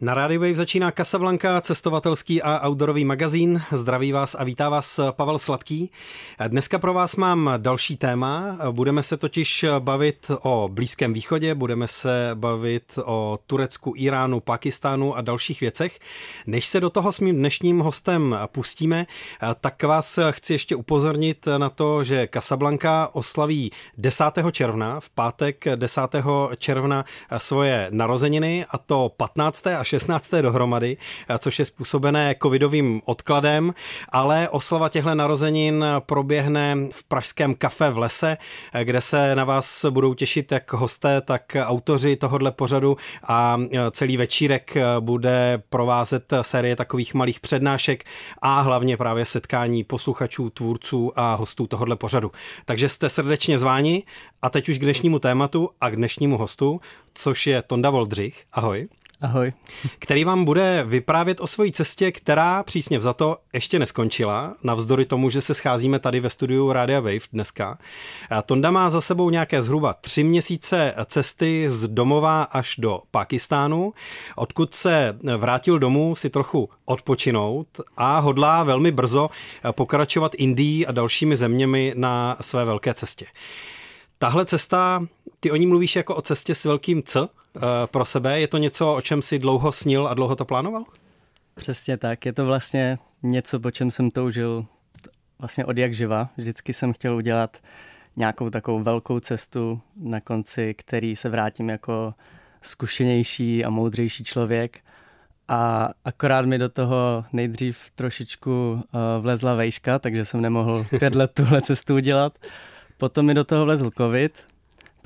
Na Radio Wave začíná Casablanca, cestovatelský a outdoorový magazín. Zdraví vás a vítá vás Pavel Sladký. Dneska pro vás mám další téma. Budeme se totiž bavit o Blízkém východě, budeme se bavit o Turecku, Iránu, Pakistánu a dalších věcech. Než se do toho s mým dnešním hostem pustíme, tak vás chci ještě upozornit na to, že Casablanca oslaví 10. června, v pátek 10. června svoje narozeniny a to 15. a 16. dohromady, což je způsobené covidovým odkladem, ale oslava těchto narozenin proběhne v pražském kafe v lese, kde se na vás budou těšit jak hosté, tak autoři tohohle pořadu a celý večírek bude provázet série takových malých přednášek a hlavně právě setkání posluchačů, tvůrců a hostů tohohle pořadu. Takže jste srdečně zváni a teď už k dnešnímu tématu a k dnešnímu hostu, což je Tonda Voldřich. Ahoj. Ahoj. Který vám bude vyprávět o své cestě, která přísně vzato ještě neskončila, navzdory tomu, že se scházíme tady ve studiu Radia Wave dneska. Tonda má za sebou nějaké zhruba tři měsíce cesty z domova až do Pakistánu, odkud se vrátil domů si trochu odpočinout a hodlá velmi brzo pokračovat Indií a dalšími zeměmi na své velké cestě. Tahle cesta, ty o ní mluvíš jako o cestě s velkým C pro sebe. Je to něco, o čem si dlouho snil a dlouho to plánoval? Přesně tak. Je to vlastně něco, po čem jsem toužil vlastně od jak živa. Vždycky jsem chtěl udělat nějakou takovou velkou cestu na konci, který se vrátím jako zkušenější a moudřejší člověk. A akorát mi do toho nejdřív trošičku uh, vlezla vejška, takže jsem nemohl pět let tuhle cestu udělat. Potom mi do toho vlezl covid,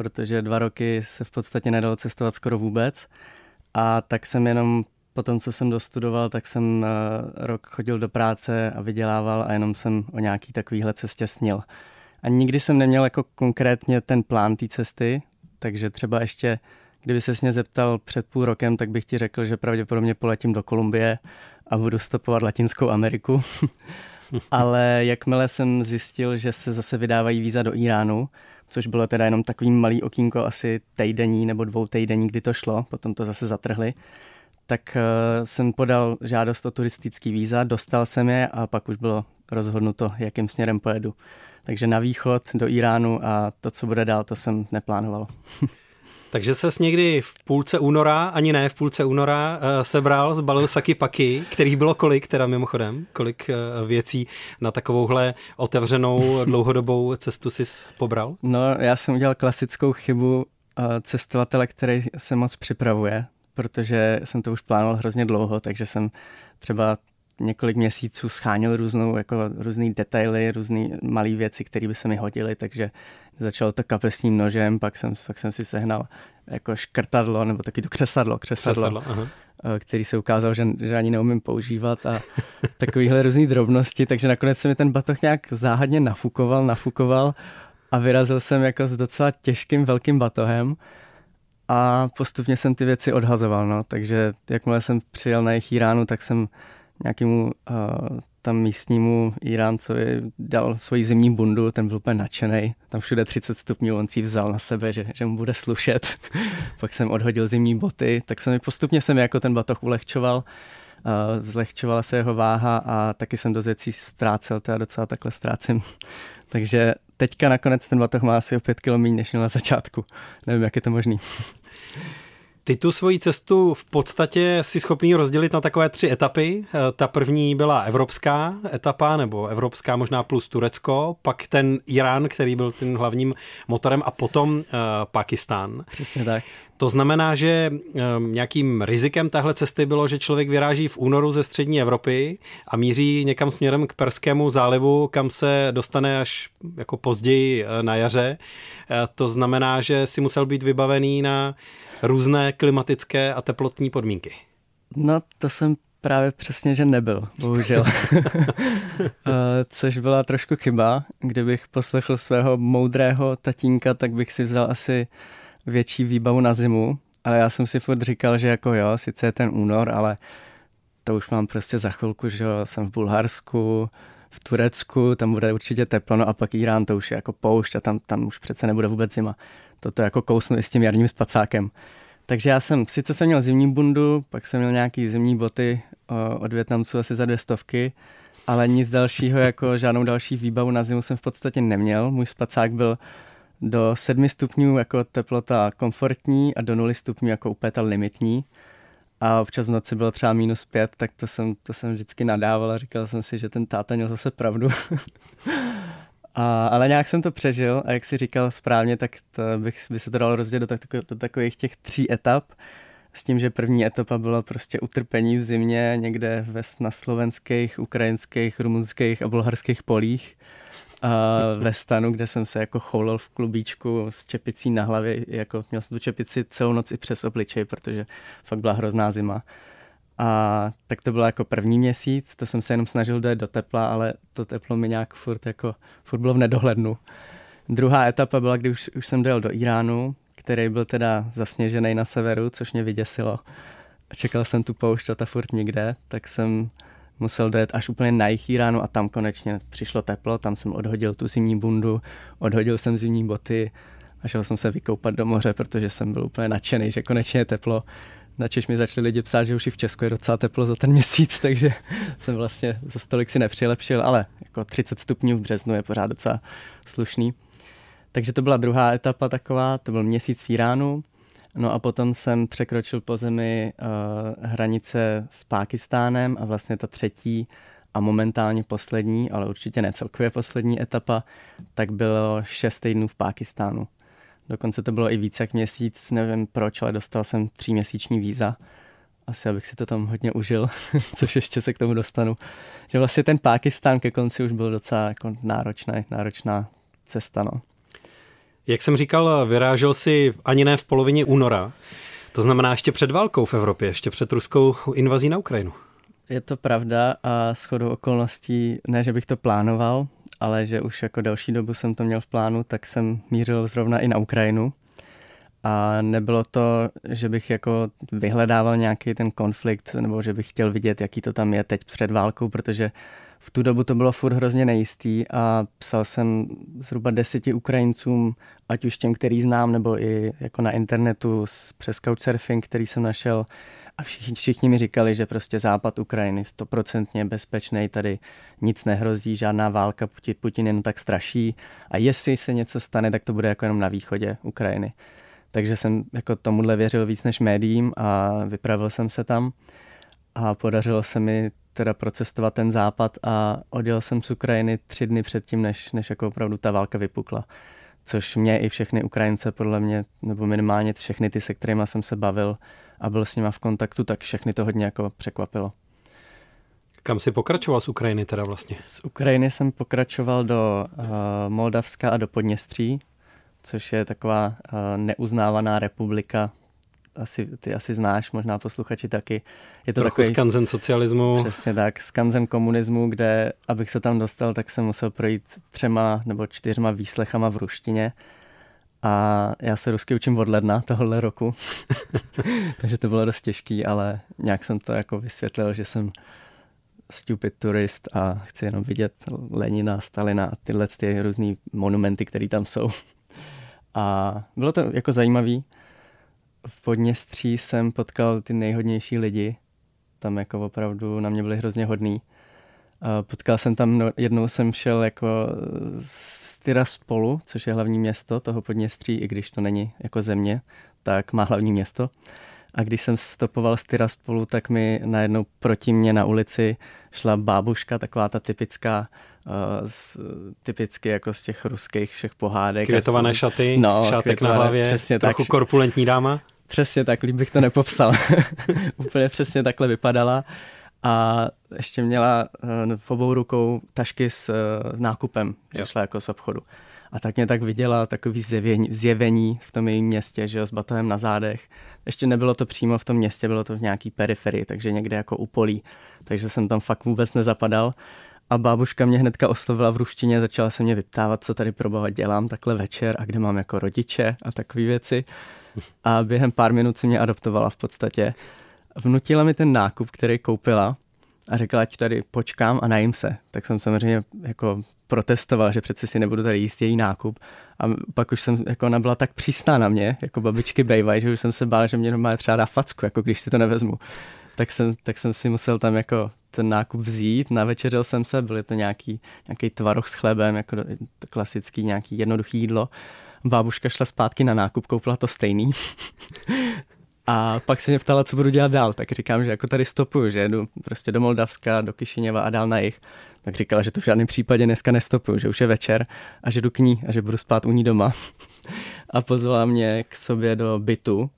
protože dva roky se v podstatě nedalo cestovat skoro vůbec. A tak jsem jenom po tom, co jsem dostudoval, tak jsem uh, rok chodil do práce a vydělával a jenom jsem o nějaký takovýhle cestě snil. A nikdy jsem neměl jako konkrétně ten plán té cesty, takže třeba ještě, kdyby se mě zeptal před půl rokem, tak bych ti řekl, že pravděpodobně poletím do Kolumbie a budu stopovat Latinskou Ameriku. Ale jakmile jsem zjistil, že se zase vydávají víza do Iránu, což bylo teda jenom takový malý okýnko, asi týdenní nebo dvou týdení, kdy to šlo, potom to zase zatrhli, tak uh, jsem podal žádost o turistický víza, dostal jsem je a pak už bylo rozhodnuto, jakým směrem pojedu. Takže na východ do Iránu a to, co bude dál, to jsem neplánoval. Takže ses někdy v půlce února, ani ne v půlce února, uh, sebral, zbalil saky paky, kterých bylo kolik, teda mimochodem, kolik uh, věcí na takovouhle otevřenou dlouhodobou cestu si pobral? No, já jsem udělal klasickou chybu uh, cestovatele, který se moc připravuje, protože jsem to už plánoval hrozně dlouho, takže jsem třeba několik měsíců scháněl různou, jako různý detaily, různé malé věci, které by se mi hodily, takže začalo to kapesním nožem, pak jsem, pak jsem si sehnal jako škrtadlo, nebo taky to křesadlo, křesadlo, křesadlo aha. Eh, který se ukázal, že, že ani neumím používat a takovýhle různé drobnosti, takže nakonec se mi ten batoh nějak záhadně nafukoval, nafukoval a vyrazil jsem jako s docela těžkým velkým batohem a postupně jsem ty věci odhazoval, no, takže jakmile jsem přijel na jejich Iránu, tak jsem nějakému uh, tam místnímu Iráncovi dal svoji zimní bundu, ten byl úplně nadšený. Tam všude 30 stupňů, on si vzal na sebe, že, že mu bude slušet. Pak jsem odhodil zimní boty, tak jsem postupně jsem jako ten batoh ulehčoval. Uh, zlehčovala se jeho váha a taky jsem do věcí ztrácel, teda docela takhle ztrácím. Takže teďka nakonec ten batoh má asi o 5 km než na začátku. Nevím, jak je to možný. Ty tu svoji cestu v podstatě si schopný rozdělit na takové tři etapy. Eh, ta první byla evropská etapa, nebo evropská možná plus Turecko, pak ten Irán, který byl tím hlavním motorem a potom uh, Pakistán. Přesně tak. To znamená, že um, nějakým rizikem téhle cesty bylo, že člověk vyráží v únoru ze střední Evropy a míří někam směrem k Perskému zálivu, kam se dostane až jako později na jaře. To znamená, že si musel být vybavený na různé klimatické a teplotní podmínky. No, to jsem právě přesně, že nebyl, bohužel. Eh, což byla trošku chyba. Kdybych poslechl svého moudrého tatínka, tak bych si vzal asi větší výbavu na zimu. Ale já jsem si furt říkal, že jako jo, sice je ten únor, ale to už mám prostě za chvilku, že jo, jsem v Bulharsku, v Turecku, tam bude určitě teplo, no a pak Irán to už je jako poušť a tam, tam už přece nebude vůbec zima. Toto jako kousnu i s tím jarním spacákem. Takže já jsem, sice jsem měl zimní bundu, pak jsem měl nějaký zimní boty od Větnamců asi za dvě stovky, ale nic dalšího, jako žádnou další výbavu na zimu jsem v podstatě neměl. Můj spacák byl do 7 stupňů jako teplota komfortní a do 0 stupňů jako úplně ta limitní. A občas v noci bylo třeba minus pět, tak to jsem, to jsem vždycky nadával a říkal jsem si, že ten táta měl zase pravdu. a, ale nějak jsem to přežil a jak si říkal správně, tak to bych, by se to dalo rozdělit do, tak, do takových těch tří etap. S tím, že první etapa byla prostě utrpení v zimě někde ve, na slovenských, ukrajinských, rumunských a bulharských polích ve stanu, kde jsem se jako choulil v klubíčku s čepicí na hlavě, jako měl jsem tu čepici celou noc i přes obličej, protože fakt byla hrozná zima. A tak to bylo jako první měsíc, to jsem se jenom snažil dojet do tepla, ale to teplo mi nějak furt, jako, furt bylo v nedohlednu. Druhá etapa byla, kdy už, už jsem dojel do Iránu, který byl teda zasněžený na severu, což mě vyděsilo. Čekal jsem tu poušť a ta furt nikde, tak jsem musel dojet až úplně na jich ráno a tam konečně přišlo teplo, tam jsem odhodil tu zimní bundu, odhodil jsem zimní boty a šel jsem se vykoupat do moře, protože jsem byl úplně nadšený, že konečně je teplo. Načež mi začali lidi psát, že už i v Česku je docela teplo za ten měsíc, takže jsem vlastně za stolik si nepřilepšil, ale jako 30 stupňů v březnu je pořád docela slušný. Takže to byla druhá etapa taková, to byl měsíc v Iránu. No a potom jsem překročil po zemi uh, hranice s Pákistánem a vlastně ta třetí a momentálně poslední, ale určitě ne celkově poslední etapa, tak bylo šest týdnů v Pákistánu. Dokonce to bylo i více jak měsíc, nevím proč, ale dostal jsem tříměsíční víza. Asi abych si to tam hodně užil, což ještě se k tomu dostanu. Že vlastně ten Pákistán ke konci už byl docela jako náročná, náročná cesta. No. Jak jsem říkal, vyrážel si ani ne v polovině února. To znamená ještě před válkou v Evropě, ještě před ruskou invazí na Ukrajinu. Je to pravda a shodou okolností, ne, že bych to plánoval, ale že už jako další dobu jsem to měl v plánu, tak jsem mířil zrovna i na Ukrajinu. A nebylo to, že bych jako vyhledával nějaký ten konflikt, nebo že bych chtěl vidět, jaký to tam je teď před válkou, protože v tu dobu to bylo furt hrozně nejistý a psal jsem zhruba deseti Ukrajincům, ať už těm, který znám, nebo i jako na internetu přes Couchsurfing, který jsem našel a všichni, všichni mi říkali, že prostě západ Ukrajiny stoprocentně bezpečný, tady nic nehrozí, žádná válka, Putin, Putin jen tak straší a jestli se něco stane, tak to bude jako jenom na východě Ukrajiny. Takže jsem jako tomuhle věřil víc než médiím a vypravil jsem se tam a podařilo se mi teda procestovat ten západ a odjel jsem z Ukrajiny tři dny předtím, než, než jako opravdu ta válka vypukla. Což mě i všechny Ukrajince, podle mě, nebo minimálně všechny ty, se kterými jsem se bavil a byl s nima v kontaktu, tak všechny to hodně jako překvapilo. Kam jsi pokračoval z Ukrajiny teda vlastně? Z Ukrajiny jsem pokračoval do uh, Moldavska a do Podněstří, což je taková uh, neuznávaná republika asi, ty asi znáš, možná posluchači taky. Je to Trochu takový, skanzen socialismu. Přesně tak, skanzen komunismu, kde abych se tam dostal, tak jsem musel projít třema nebo čtyřma výslechama v ruštině. A já se rusky učím od ledna tohohle roku, takže to bylo dost těžký, ale nějak jsem to jako vysvětlil, že jsem stupid turist a chci jenom vidět Lenina, Stalina a tyhle ty různé monumenty, které tam jsou. A bylo to jako zajímavý v Podněstří jsem potkal ty nejhodnější lidi. Tam jako opravdu na mě byli hrozně hodný. Potkal jsem tam, no, jednou jsem šel jako z Tiraspolu, což je hlavní město toho Podněstří, i když to není jako země, tak má hlavní město. A když jsem stopoval z Tiraspolu, tak mi najednou proti mě na ulici šla bábuška, taková ta typická, uh, z, typicky jako z těch ruských všech pohádek. Květované šaty, no, šátek na hlavě, přesně trochu tak, korpulentní dáma. Přesně tak, líp bych to nepopsal. Úplně přesně takhle vypadala. A ještě měla uh, v obou rukou tašky s uh, nákupem, že šla jako z obchodu. A tak mě tak viděla takový zjevení, zjevení v tom jejím městě, že jo, s batohem na zádech. Ještě nebylo to přímo v tom městě, bylo to v nějaký periferii, takže někde jako u polí. Takže jsem tam fakt vůbec nezapadal. A bábuška mě hnedka oslovila v ruštině, začala se mě vyptávat, co tady pro dělám takhle večer a kde mám jako rodiče a takové věci. A během pár minut si mě adoptovala v podstatě. Vnutila mi ten nákup, který koupila a řekl, ať tady počkám a najím se. Tak jsem samozřejmě jako protestoval, že přece si nebudu tady jíst její nákup. A pak už jsem, jako ona byla tak přísná na mě, jako babičky bejvaj, že už jsem se bál, že mě normálně třeba dá facku, jako když si to nevezmu. Tak jsem, tak jsem si musel tam jako ten nákup vzít, navečeřil jsem se, byly to nějaký, nějaký tvaroh s chlebem, jako klasický nějaký jednoduchý jídlo. Bábuška šla zpátky na nákup, koupila to stejný. A pak se mě ptala, co budu dělat dál. Tak říkám, že jako tady stopuju, že jdu prostě do Moldavska, do Kišiněva a dál na jich. Tak říkala, že to v žádném případě dneska nestopuju, že už je večer a že jdu k ní a že budu spát u ní doma. a pozvala mě k sobě do bytu,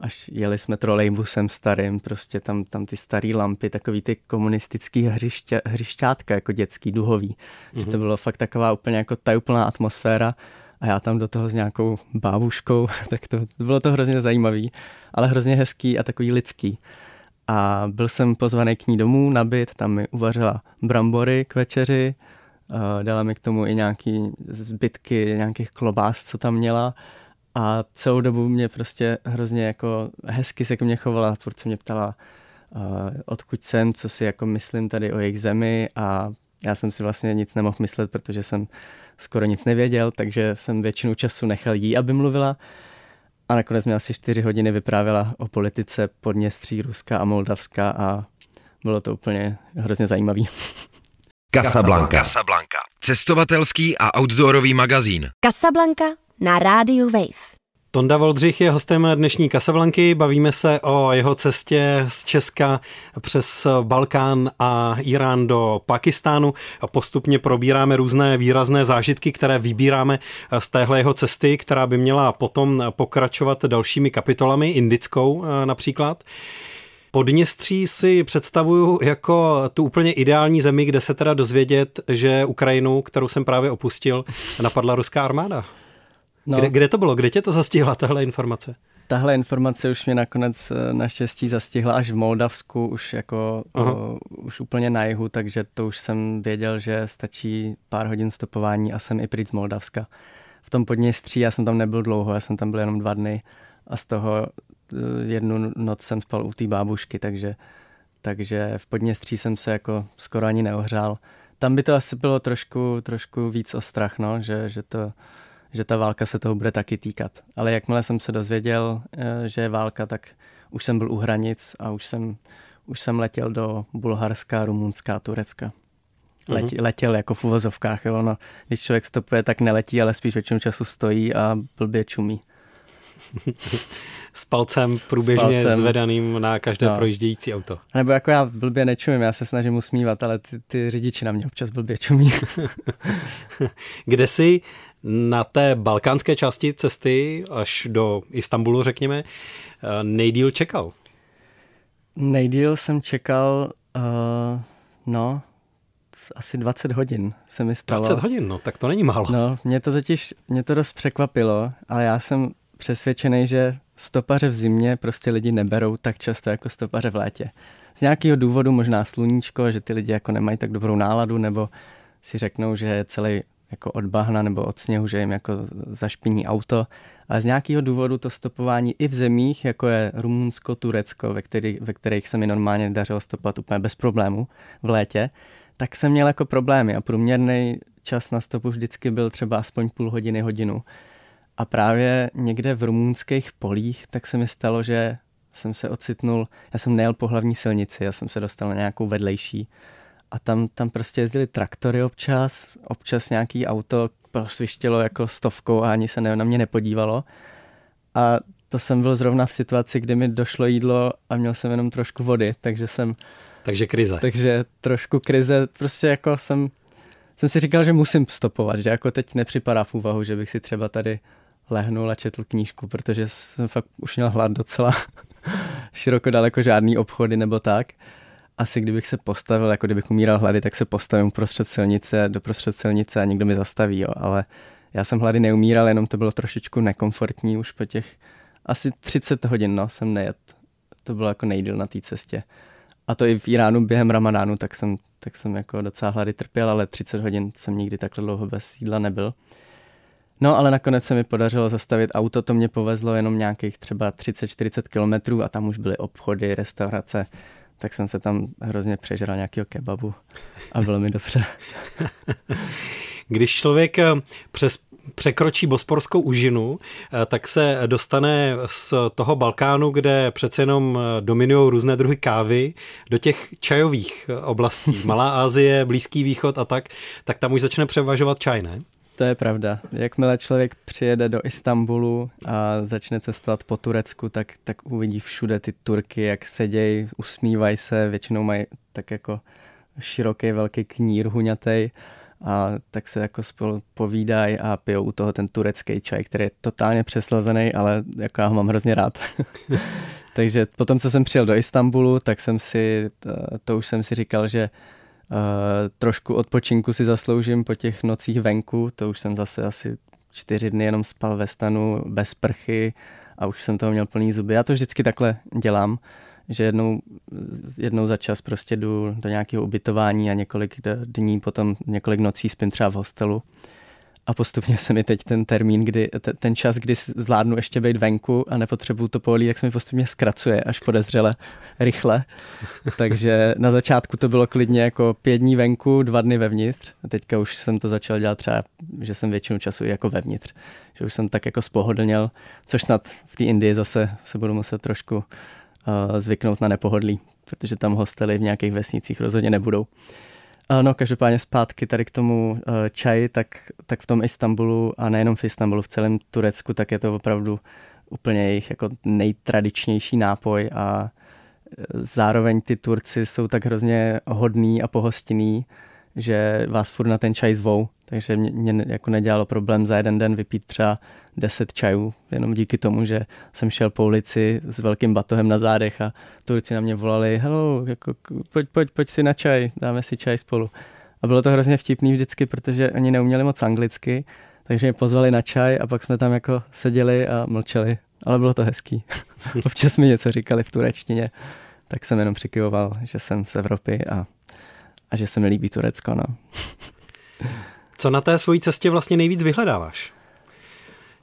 až jeli jsme trolejbusem starým, prostě tam, tam ty staré lampy, takový ty komunistický hřiště, hřišťátka, jako dětský, duhový. Mm-hmm. Že to mhm. bylo fakt taková úplně jako tajuplná atmosféra a já tam do toho s nějakou bábuškou, tak to bylo to hrozně zajímavý, ale hrozně hezký a takový lidský. A byl jsem pozvaný k ní domů na byt, tam mi uvařila brambory k večeři, dala mi k tomu i nějaký zbytky nějakých klobás, co tam měla a celou dobu mě prostě hrozně jako hezky se k mě chovala, furt se mě ptala, odkud jsem, co si jako myslím tady o jejich zemi a já jsem si vlastně nic nemohl myslet, protože jsem skoro nic nevěděl, takže jsem většinu času nechal jí, aby mluvila. A nakonec mi asi čtyři hodiny vyprávěla o politice Podněstří, Ruska a Moldavska a bylo to úplně hrozně zajímavý. Casablanca. Casablanca. Cestovatelský a outdoorový magazín. Casablanca na rádiu Wave. Tonda Voldřich je hostem dnešní Kasablanky. Bavíme se o jeho cestě z Česka přes Balkán a Irán do Pakistánu. Postupně probíráme různé výrazné zážitky, které vybíráme z téhle jeho cesty, která by měla potom pokračovat dalšími kapitolami, indickou eh, například. Podněstří si představuju jako tu úplně ideální zemi, kde se teda dozvědět, že Ukrajinu, kterou jsem právě opustil, napadla ruská armáda. No. Kde, kde to bylo? Kde tě to zastihla, tahle informace? Tahle informace už mě nakonec eh, naštěstí zastihla až v Moldavsku, už jako o, už úplně na jihu, takže to už jsem věděl, že stačí pár hodin stopování a jsem i pryč z Moldavska. V tom Podněstří já jsem tam nebyl dlouho, já jsem tam byl jenom dva dny a z toho eh, jednu noc jsem spal u té bábušky, takže, takže v Podněstří jsem se jako skoro ani neohřál. Tam by to asi bylo trošku, trošku víc o strach, no, že, že to že ta válka se toho bude taky týkat. Ale jakmile jsem se dozvěděl, eh, že je válka, tak už jsem byl u hranic a už jsem, už jsem letěl do Bulharska, Rumunská, Turecka. Letě, mhm. letěl jako v uvozovkách. Jo? No, když člověk stopuje, tak neletí, ale spíš většinu času stojí a blbě čumí. S palcem průběžně S palcem. zvedaným na každé no. projíždějící auto. A nebo jako já blbě nečumím, já se snažím usmívat, ale ty, ty řidiči na mě občas blbě čumí. Kde jsi na té balkánské části cesty až do Istanbulu, řekněme, nejdíl čekal? Nejdíl jsem čekal, uh, no, asi 20 hodin se mi stalo. 20 hodin, no, tak to není málo. No, mě to totiž, mě to dost překvapilo, ale já jsem přesvědčený, že stopaře v zimě prostě lidi neberou tak často jako stopaře v létě. Z nějakého důvodu možná sluníčko, že ty lidi jako nemají tak dobrou náladu, nebo si řeknou, že je celý jako od bahna nebo od sněhu, že jim jako zašpiní auto. Ale z nějakého důvodu to stopování i v zemích, jako je Rumunsko, Turecko, ve, který, ve kterých se mi normálně dařilo stopovat úplně bez problémů v létě, tak jsem měl jako problémy a průměrný čas na stopu vždycky byl třeba aspoň půl hodiny, hodinu. A právě někde v rumunských polích, tak se mi stalo, že jsem se ocitnul, já jsem nejel po hlavní silnici, já jsem se dostal na nějakou vedlejší a tam, tam prostě jezdili traktory občas, občas nějaký auto prosvištělo jako stovkou a ani se ne, na mě nepodívalo. A to jsem byl zrovna v situaci, kdy mi došlo jídlo a měl jsem jenom trošku vody, takže jsem... Takže krize. Takže trošku krize, prostě jako jsem, jsem si říkal, že musím stopovat, že jako teď nepřipadá v úvahu, že bych si třeba tady lehnul a četl knížku, protože jsem fakt už měl hlad docela široko daleko žádný obchody nebo tak asi kdybych se postavil, jako kdybych umíral hlady, tak se postavím prostřed silnice, do prostřed silnice a někdo mi zastaví, jo. ale já jsem hlady neumíral, jenom to bylo trošičku nekomfortní už po těch asi 30 hodin, no, jsem nejet. To bylo jako nejdýl na té cestě. A to i v Iránu během ramadánu, tak jsem, tak jsem jako docela hlady trpěl, ale 30 hodin jsem nikdy takhle dlouho bez jídla nebyl. No ale nakonec se mi podařilo zastavit auto, to mě povezlo jenom nějakých třeba 30-40 kilometrů a tam už byly obchody, restaurace, tak jsem se tam hrozně přežral nějakého kebabu a bylo mi dobře. Když člověk eh, přes překročí bosporskou užinu, eh, tak se dostane z toho Balkánu, kde přece jenom eh, dominují různé druhy kávy, do těch čajových oblastí. Malá Asie, Blízký východ a tak, tak tam už začne převažovat čaj, ne? To je pravda. Jakmile člověk přijede do Istanbulu a začne cestovat po Turecku, tak, tak uvidí všude ty Turky, jak sedějí, usmívají se, většinou mají tak jako široký, velký knír huňatej a tak se jako spolu povídají a pijou u toho ten turecký čaj, který je totálně přeslazený, ale jako já ho mám hrozně rád. Takže potom, co jsem přijel do Istanbulu, tak jsem si, to, to už jsem si říkal, že trošku odpočinku si zasloužím po těch nocích venku, to už jsem zase asi čtyři dny jenom spal ve stanu bez prchy a už jsem toho měl plný zuby. Já to vždycky takhle dělám, že jednou, jednou za čas prostě jdu do nějakého ubytování a několik dní potom, několik nocí spím třeba v hostelu. A postupně se mi teď ten termín, kdy, ten čas, kdy zvládnu ještě být venku a nepotřebuju to povolí, tak se mi postupně zkracuje až podezřele rychle. Takže na začátku to bylo klidně jako pět dní venku, dva dny vevnitř. A teďka už jsem to začal dělat třeba, že jsem většinu času jako vevnitř. Že už jsem tak jako spohodlněl, což snad v té Indii zase se budu muset trošku zvyknout na nepohodlí, protože tam hostely v nějakých vesnicích rozhodně nebudou. No, každopádně zpátky tady k tomu čaji, tak, tak v tom Istanbulu a nejenom v Istanbulu, v celém Turecku, tak je to opravdu úplně jejich jako nejtradičnější nápoj a e, zároveň ty Turci jsou tak hrozně hodný a pohostinný, že vás furt na ten čaj zvou, takže mě, mě jako nedělalo problém za jeden den vypít třeba 10 čajů, jenom díky tomu, že jsem šel po ulici s velkým batohem na zádech a Turci na mě volali, hello, jako, pojď, pojď, pojď si na čaj, dáme si čaj spolu. A bylo to hrozně vtipný vždycky, protože oni neuměli moc anglicky, takže mě pozvali na čaj a pak jsme tam jako seděli a mlčeli. Ale bylo to hezký. Občas mi něco říkali v turečtině, tak jsem jenom přikyvoval, že jsem z Evropy a, a že se mi líbí Turecko. No. Co na té svojí cestě vlastně nejvíc vyhledáváš?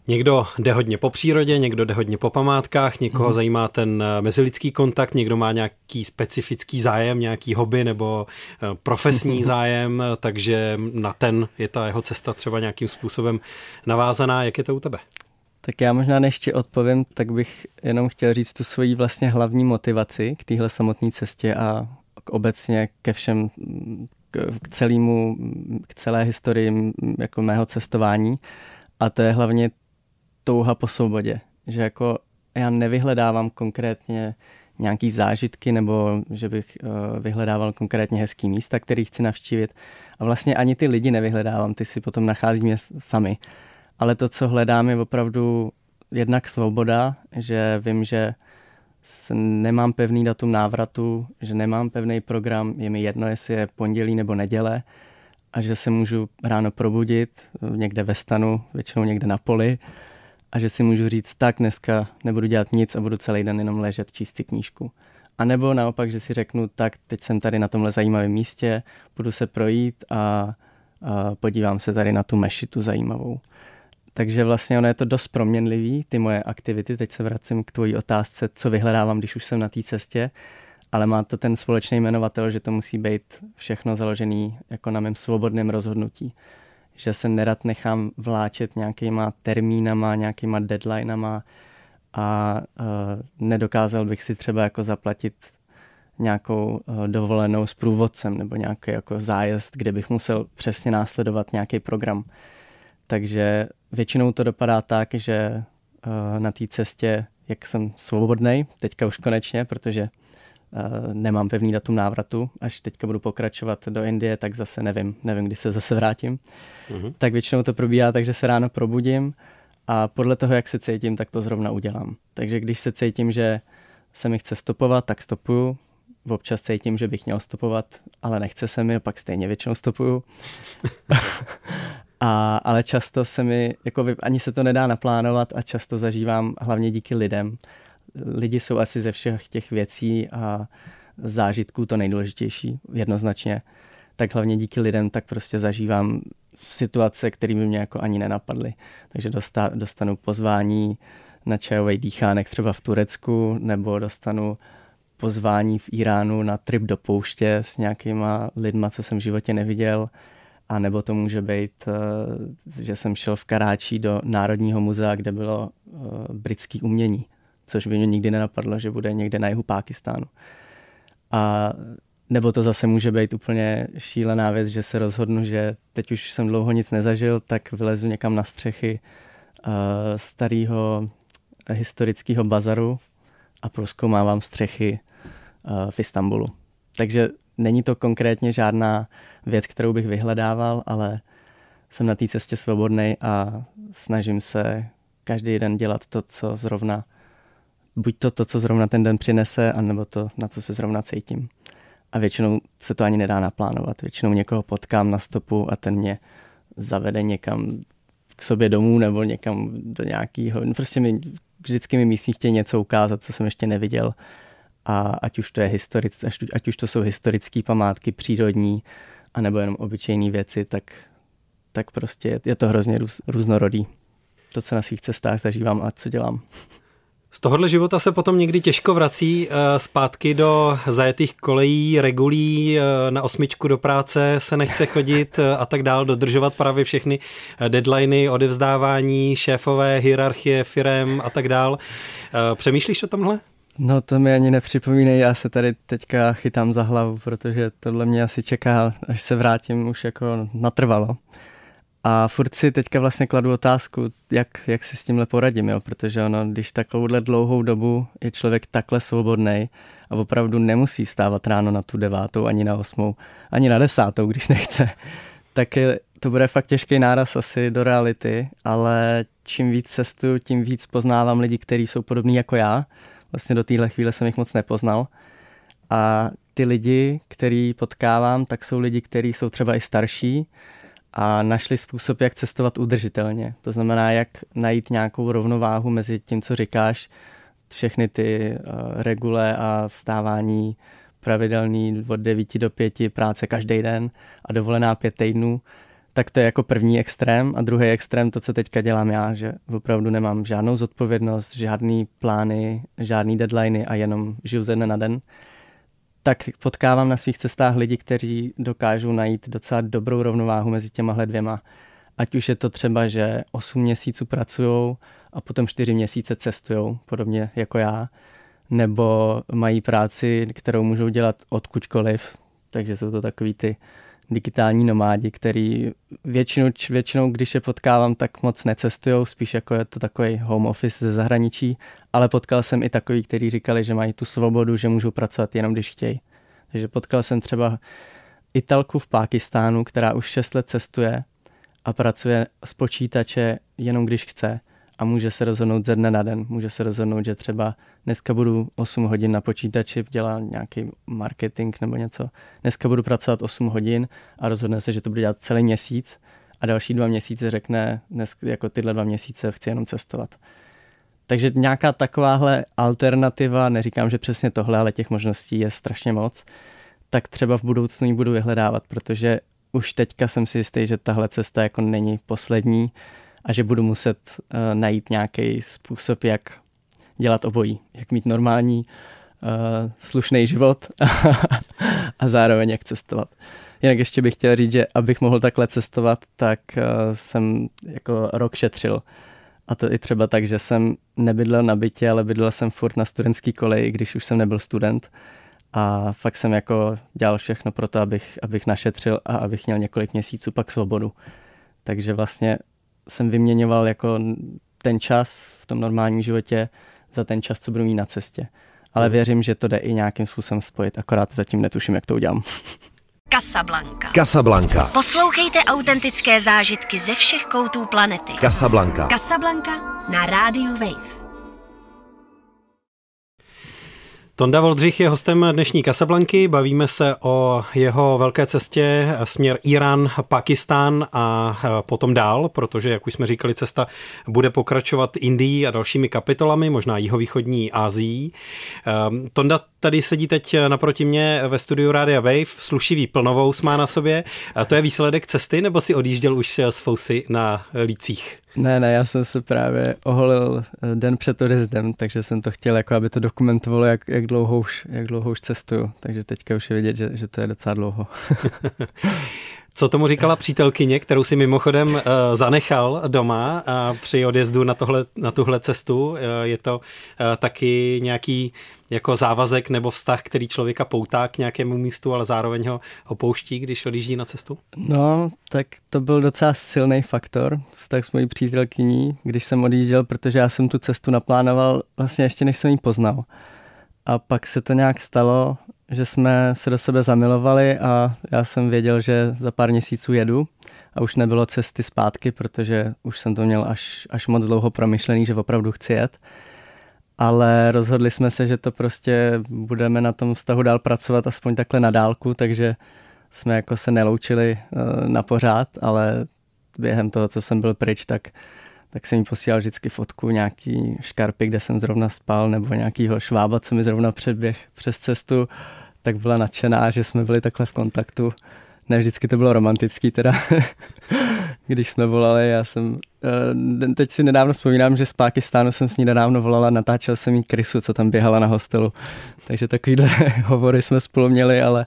Někdo jde hodně po přírodě, někdo jde hodně po památkách, někoho hmm. zajímá ten eh, mezilidský kontakt, někdo má nějaký specifický zájem, nějaký hobby nebo eh, profesní zájem, takže na ten je ta jeho cesta třeba nějakým způsobem navázaná. Jak je to u tebe? Tak já možná než ti odpovím, tak bych jenom chtěl říct tu svoji vlastně hlavní motivaci k téhle samotné cestě a obecně ke všem, k celému, k celé historii jako mého cestování. A to je hlavně touha po svobodě. Že jako já nevyhledávám konkrétně nějaký zážitky nebo že bych uh, vyhledával konkrétně hezký místa, který chci navštívit. A vlastně ani ty lidi nevyhledávám, ty si potom nacházíme sami. Ale to, co hledám, je opravdu jednak svoboda, že vím, že nemám pevný datum návratu, že nemám pevný program, je mi jedno, jestli je pondělí nebo neděle a že se můžu ráno probudit někde ve stanu, většinou někde na poli a že si můžu říct, tak dneska nebudu dělat nic a budu celý den jenom ležet, číst si knížku. A nebo naopak, že si řeknu, tak teď jsem tady na tomhle zajímavém místě, budu se projít a, a podívám se tady na tu mešitu zajímavou. Takže vlastně ono je to dost proměnlivý, ty moje aktivity. Teď se vracím k tvojí otázce, co vyhledávám, když už jsem na té cestě, ale má to ten společný jmenovatel, že to musí být všechno založený jako na mém svobodném rozhodnutí že se nerad nechám vláčet nějakýma termínama, nějakýma deadlinama a uh, nedokázal bych si třeba jako zaplatit nějakou uh, dovolenou s průvodcem nebo nějaký jako zájezd, kde bych musel přesně následovat nějaký program. Takže většinou to dopadá tak, že uh, na té cestě, jak jsem svobodný, teďka už konečně, protože uh, nemám pevný datum návratu, až teďka budu pokračovat do Indie, tak zase nevím, nevím, kdy se zase vrátím. Uh-huh. Tak většinou to probíhá tak, že se ráno probudím a podle toho, jak se cítím, tak to zrovna udělám. Takže když se cítím, že se mi chce stopovat, tak stopuju. Občas cítím, že bych měl stopovat, ale nechce se mi, pak stejně většinou stopuju. a, ale často se mi, jako ani se to nedá naplánovat a často zažívám hlavně díky lidem, lidi jsou asi ze všech těch věcí a zážitků to nejdůležitější, jednoznačně. Tak hlavně díky lidem tak prostě zažívám situace, které by mě jako ani nenapadly. Takže dostanu pozvání na čajový dýchánek třeba v Turecku, nebo dostanu pozvání v Iránu na trip do pouště s nějakýma lidma, co jsem v životě neviděl. A nebo to může být, eh, že jsem šel v Karáčí do Národního muzea, kde bylo eh, britský umění, což by mě nikdy nenapadlo, že bude někde na jihu Pákistánu. A nebo to zase může být úplně šílená věc, že se rozhodnu, že teď už jsem dlouho nic nezažil, tak vylezu někam na střechy uh, starého historického bazaru a proskoumávám střechy v Istanbulu. Takže není to konkrétně žádná věc, kterou bych vyhledával, ale jsem na té cestě svobodný a snažím se každý den dělat to, co zrovna, buď to, to, co zrovna ten den přinese, anebo to, na co se zrovna cítím. A většinou se to ani nedá naplánovat. Většinou někoho potkám na stopu a ten mě zavede někam k sobě domů nebo někam do nějakého, prostě mi vždycky mi místní chtějí něco ukázat, co jsem ještě neviděl. A ať už to je historic, ať už to jsou historické památky, přírodní, anebo jenom obyčejné věci, tak, tak prostě je to hrozně růz, různorodý. To, co na svých cestách zažívám a co dělám. Z tohohle života se potom někdy těžko vrací eh, zpátky do zajetých kolejí, regulí, eh, na osmičku do práce se nechce chodit eh, a tak dál, dodržovat právě všechny deadliny, odevzdávání, šéfové, hierarchie, firem a tak dál. Přemýšlíš o tomhle? No to mi ani nepřipomínej, já se tady teďka chytám za hlavu, protože tohle mě asi čeká, až se vrátím už jako natrvalo. A furt si teďka vlastně kladu otázku, jak, jak si s tímhle poradím, jo? protože ono, když takovouhle dlouhou dobu je člověk takhle svobodný a opravdu nemusí stávat ráno na tu devátou, ani na osmou, ani na desátou, když nechce, tak je, to bude fakt těžký náraz asi do reality, ale čím víc cestuju, tím víc poznávám lidi, kteří jsou podobní jako já. Vlastně do téhle chvíle jsem jich moc nepoznal. A ty lidi, který potkávám, tak jsou lidi, kteří jsou třeba i starší, a našli způsob, jak cestovat udržitelně. To znamená, jak najít nějakou rovnováhu mezi tím, co říkáš, všechny ty uh, regule a vstávání pravidelný od 9 do 5, práce každý den a dovolená pět týdnů, tak to je jako první extrém a druhý extrém to, co teďka dělám já, že opravdu nemám žádnou zodpovědnost, žádný plány, žádný deadliny a jenom žiju ze dne na den tak potkávám na svých cestách lidi, kteří dokážou najít docela dobrou rovnováhu mezi těma dvěma. Ať už je to třeba, že 8 měsíců pracují a potom 4 měsíce cestují, podobně jako já, nebo mají práci, kterou můžou dělat odkudkoliv, takže jsou to takový ty digitální nomádi, který většinou, většinou, když je potkávám, tak moc necestují, spíš jako je to takový home office ze zahraničí, ale potkal jsem i takový, kteří říkali, že mají tu svobodu, že můžou pracovat jenom když chtějí. Takže potkal jsem třeba Italku v Pákistánu, která už 6 let cestuje a pracuje z počítače jenom když chce a může se rozhodnout ze dne na den. Může se rozhodnout, že třeba dneska budu 8 hodin na počítači, dělá nějaký marketing nebo něco. Dneska budu pracovat 8 hodin a rozhodne se, že to bude dělat celý měsíc a další dva měsíce řekne, dnes, jako tyhle dva měsíce chci jenom cestovat. Takže nějaká takováhle alternativa, neříkám, že přesně tohle, ale těch možností je strašně moc, tak třeba v budoucnu ji budu vyhledávat, protože už teďka jsem si jistý, že tahle cesta jako není poslední a že budu muset uh, najít nějaký způsob, jak dělat obojí, jak mít normální, uh, slušný život a zároveň jak cestovat. Jinak ještě bych chtěl říct, že abych mohl takhle cestovat, tak uh, jsem jako rok šetřil. A to i třeba tak, že jsem nebydlel na bytě, ale bydlel jsem furt na studentský koleji, když už jsem nebyl student. A fakt jsem jako dělal všechno pro to, abych, abych našetřil a abych měl několik měsíců pak svobodu. Takže vlastně jsem vyměňoval jako ten čas v tom normálním životě za ten čas, co budu mít na cestě. Ale hmm. věřím, že to jde i nějakým způsobem spojit, akorát zatím netuším, jak to udělám. Casablanca. Casablanca. Poslouchejte autentické zážitky ze všech koutů planety. Casablanca. Casablanca na rádiu Wave. Tonda Voldřich je hostem dnešní Kasablanky. Bavíme se o jeho velké cestě směr Irán, Pakistán a potom dál, protože, jak už jsme říkali, cesta bude pokračovat Indií a dalšími kapitolami, možná jihovýchodní Ázií. Ehm, Tonda tady sedí teď naproti mě ve studiu Rádia Wave, slušivý plnovou má na sobě. To je výsledek cesty, nebo si odjížděl už s fousy na lících? Ne, ne, já jsem se právě oholil eh, den před odjezdem, takže jsem to chtěl, jako aby to dokumentovalo, jak, jak, dlouho, už, jak dlouho už cestuju. Takže teďka už je vidět, že, že to je docela dlouho. Co tomu říkala přítelkyně, kterou si mimochodem uh, zanechal doma a při odjezdu na, tohle, na tuhle cestu? Uh, je to uh, taky nějaký jako závazek nebo vztah, který člověka poutá k nějakému místu, ale zároveň ho opouští, když odjíždí na cestu? No, tak to byl docela silný faktor, vztah s mojí přítelkyní, když jsem odjížděl, protože já jsem tu cestu naplánoval vlastně ještě než jsem ji poznal. A pak se to nějak stalo, že jsme se do sebe zamilovali a já jsem věděl, že za pár měsíců jedu a už nebylo cesty zpátky, protože už jsem to měl až, až moc dlouho promyšlený, že opravdu chci jet. Ale rozhodli jsme se, že to prostě budeme na tom vztahu dál pracovat aspoň takhle na dálku, takže jsme jako se neloučili uh, na pořád, ale během toho, co jsem byl pryč, tak tak jsem jí posílal vždycky fotku nějaký škarpy, kde jsem zrovna spal, nebo nějakýho švába, co mi zrovna předběh přes cestu tak byla nadšená, že jsme byli takhle v kontaktu. Ne vždycky to bylo romantický teda, když jsme volali. Já jsem, eh, teď si nedávno vzpomínám, že z Pákistánu jsem s ní nedávno volala, natáčel jsem jí krysu, co tam běhala na hostelu. Takže takovýhle hovory jsme spolu měli, ale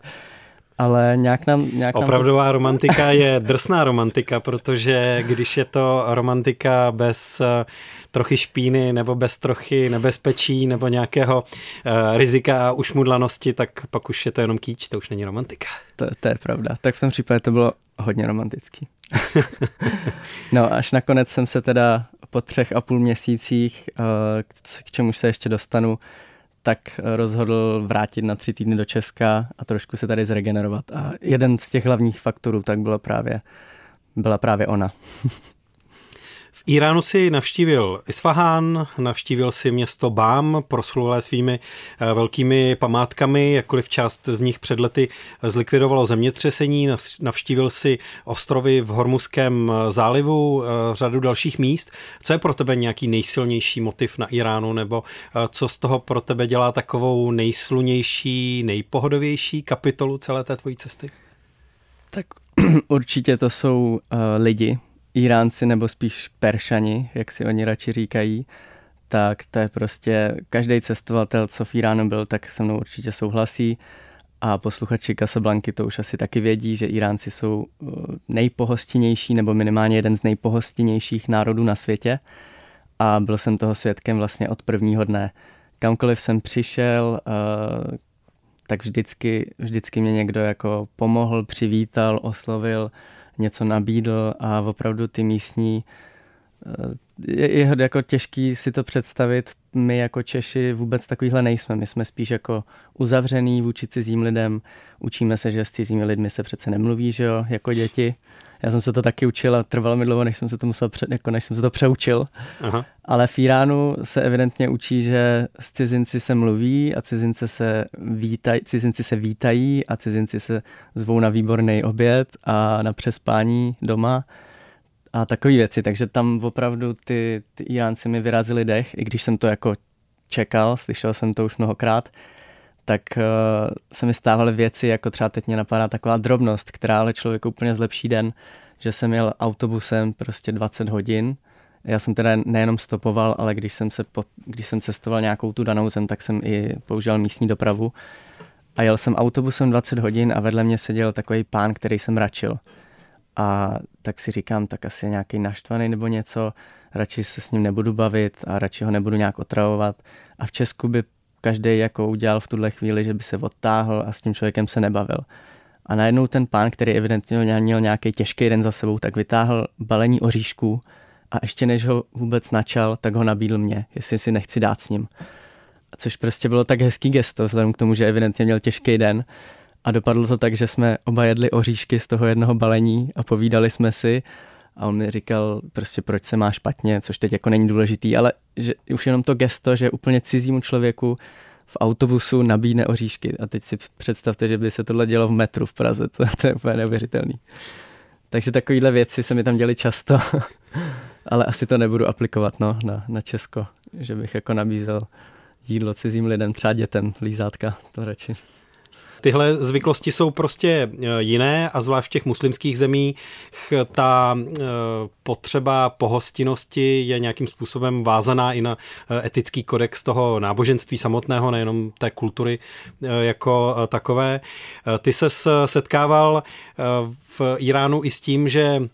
ale nějak nám... Nějak Opravdová nám... romantika je drsná romantika, protože když je to romantika bez eh, trochy špíny nebo bez trochy nebezpečí nebo nějakého uh, rizika a ušmudlanosti, tak pak už je to jenom kýč, to už není romantika. To, to je pravda. Tak v tom případě to bylo hodně romantický. no až nakonec jsem se teda po třech a půl měsících, uh, k čemu se ještě dostanu, tak rozhodl vrátit na tři týdny do Česka a trošku se tady zregenerovat. A jeden z těch hlavních faktorů tak bylo právě, byla právě ona. Iránu si navštívil Isfahan, navštívil si město Bám, proslulé svými eh, velkými památkami, jakkoliv část z nich před lety zlikvidovalo zemětřesení, navštívil si ostrovy v Hormuzském eh, zálivu, eh, řadu dalších míst. Co je pro tebe nějaký nejsilnější motiv na Iránu, nebo co z toho pro tebe dělá takovou nejslunější, nejpohodovější kapitolu celé té tvojí cesty? Tak určitě to jsou uh, lidi, Iránci nebo spíš Peršani, jak si oni radši říkají, tak to je prostě každý cestovatel, co v Iránu byl, tak se mnou určitě souhlasí. A posluchači Casablanky to už asi taky vědí, že Iránci jsou uh, nejpohostinnější nebo minimálně jeden z nejpohostinnějších národů na světě. A byl jsem toho svědkem vlastně od prvního dne. Kamkoliv jsem přišel, uh, tak vždycky, vždycky mě někdo jako pomohl, přivítal, oslovil, něco nabídl a opravdu ty místní eh, je jako těžký si to představit. My jako Češi vůbec takovýhle nejsme. My jsme spíš jako uzavřený vůči cizím lidem. Učíme se, že s cizími lidmi se přece nemluví, že jo, jako děti. Já jsem se to taky učil a trvalo mi dlouho, než jsem se to musel před, jako než jsem se to přeučil. Aha. Ale v Iránu se evidentně učí, že s cizinci se mluví a cizinci se, vítaj, cizinci se vítají a cizinci se zvou na výborný oběd a na přespání doma a takové věci. Takže tam opravdu ty, ty Iránci mi vyrazili dech, i když jsem to jako čekal, slyšel jsem to už mnohokrát, tak uh, se mi stávaly věci, jako třeba teď mě napadá taková drobnost, která ale člověku úplně zlepší den, že jsem jel autobusem prostě 20 hodin. Já jsem teda nejenom stopoval, ale když jsem, se po, když jsem cestoval nějakou tu danou zem, tak jsem i používal místní dopravu. A jel jsem autobusem 20 hodin a vedle mě seděl takový pán, který jsem račil. A tak si říkám, tak asi je nějaký naštvaný nebo něco, radši se s ním nebudu bavit a radši ho nebudu nějak otravovat. A v Česku by každý jako udělal v tuhle chvíli, že by se odtáhl a s tím člověkem se nebavil. A najednou ten pán, který evidentně měl nějaký těžký den za sebou, tak vytáhl balení oříšků a ještě než ho vůbec načal, tak ho nabídl mě, jestli si nechci dát s ním. Což prostě bylo tak hezký gesto, vzhledem k tomu, že evidentně měl těžký den. A dopadlo to tak, že jsme oba jedli oříšky z toho jednoho balení a povídali jsme si a on mi říkal prostě proč se má špatně, což teď jako není důležitý, ale že už jenom to gesto, že úplně cizímu člověku v autobusu nabídne oříšky a teď si představte, že by se tohle dělo v metru v Praze, to, to je úplně neuvěřitelný. Takže takovéhle věci se mi tam děly často, ale asi to nebudu aplikovat no, na, na Česko, že bych jako nabízel jídlo cizím lidem, třeba dětem, lízátka, to radši. Tyhle zvyklosti jsou prostě jiné a zvlášť v těch muslimských zemích ta potřeba pohostinnosti je nějakým způsobem vázaná i na etický kodex toho náboženství samotného, nejenom té kultury jako takové. Ty se setkával v Iránu i s tím, že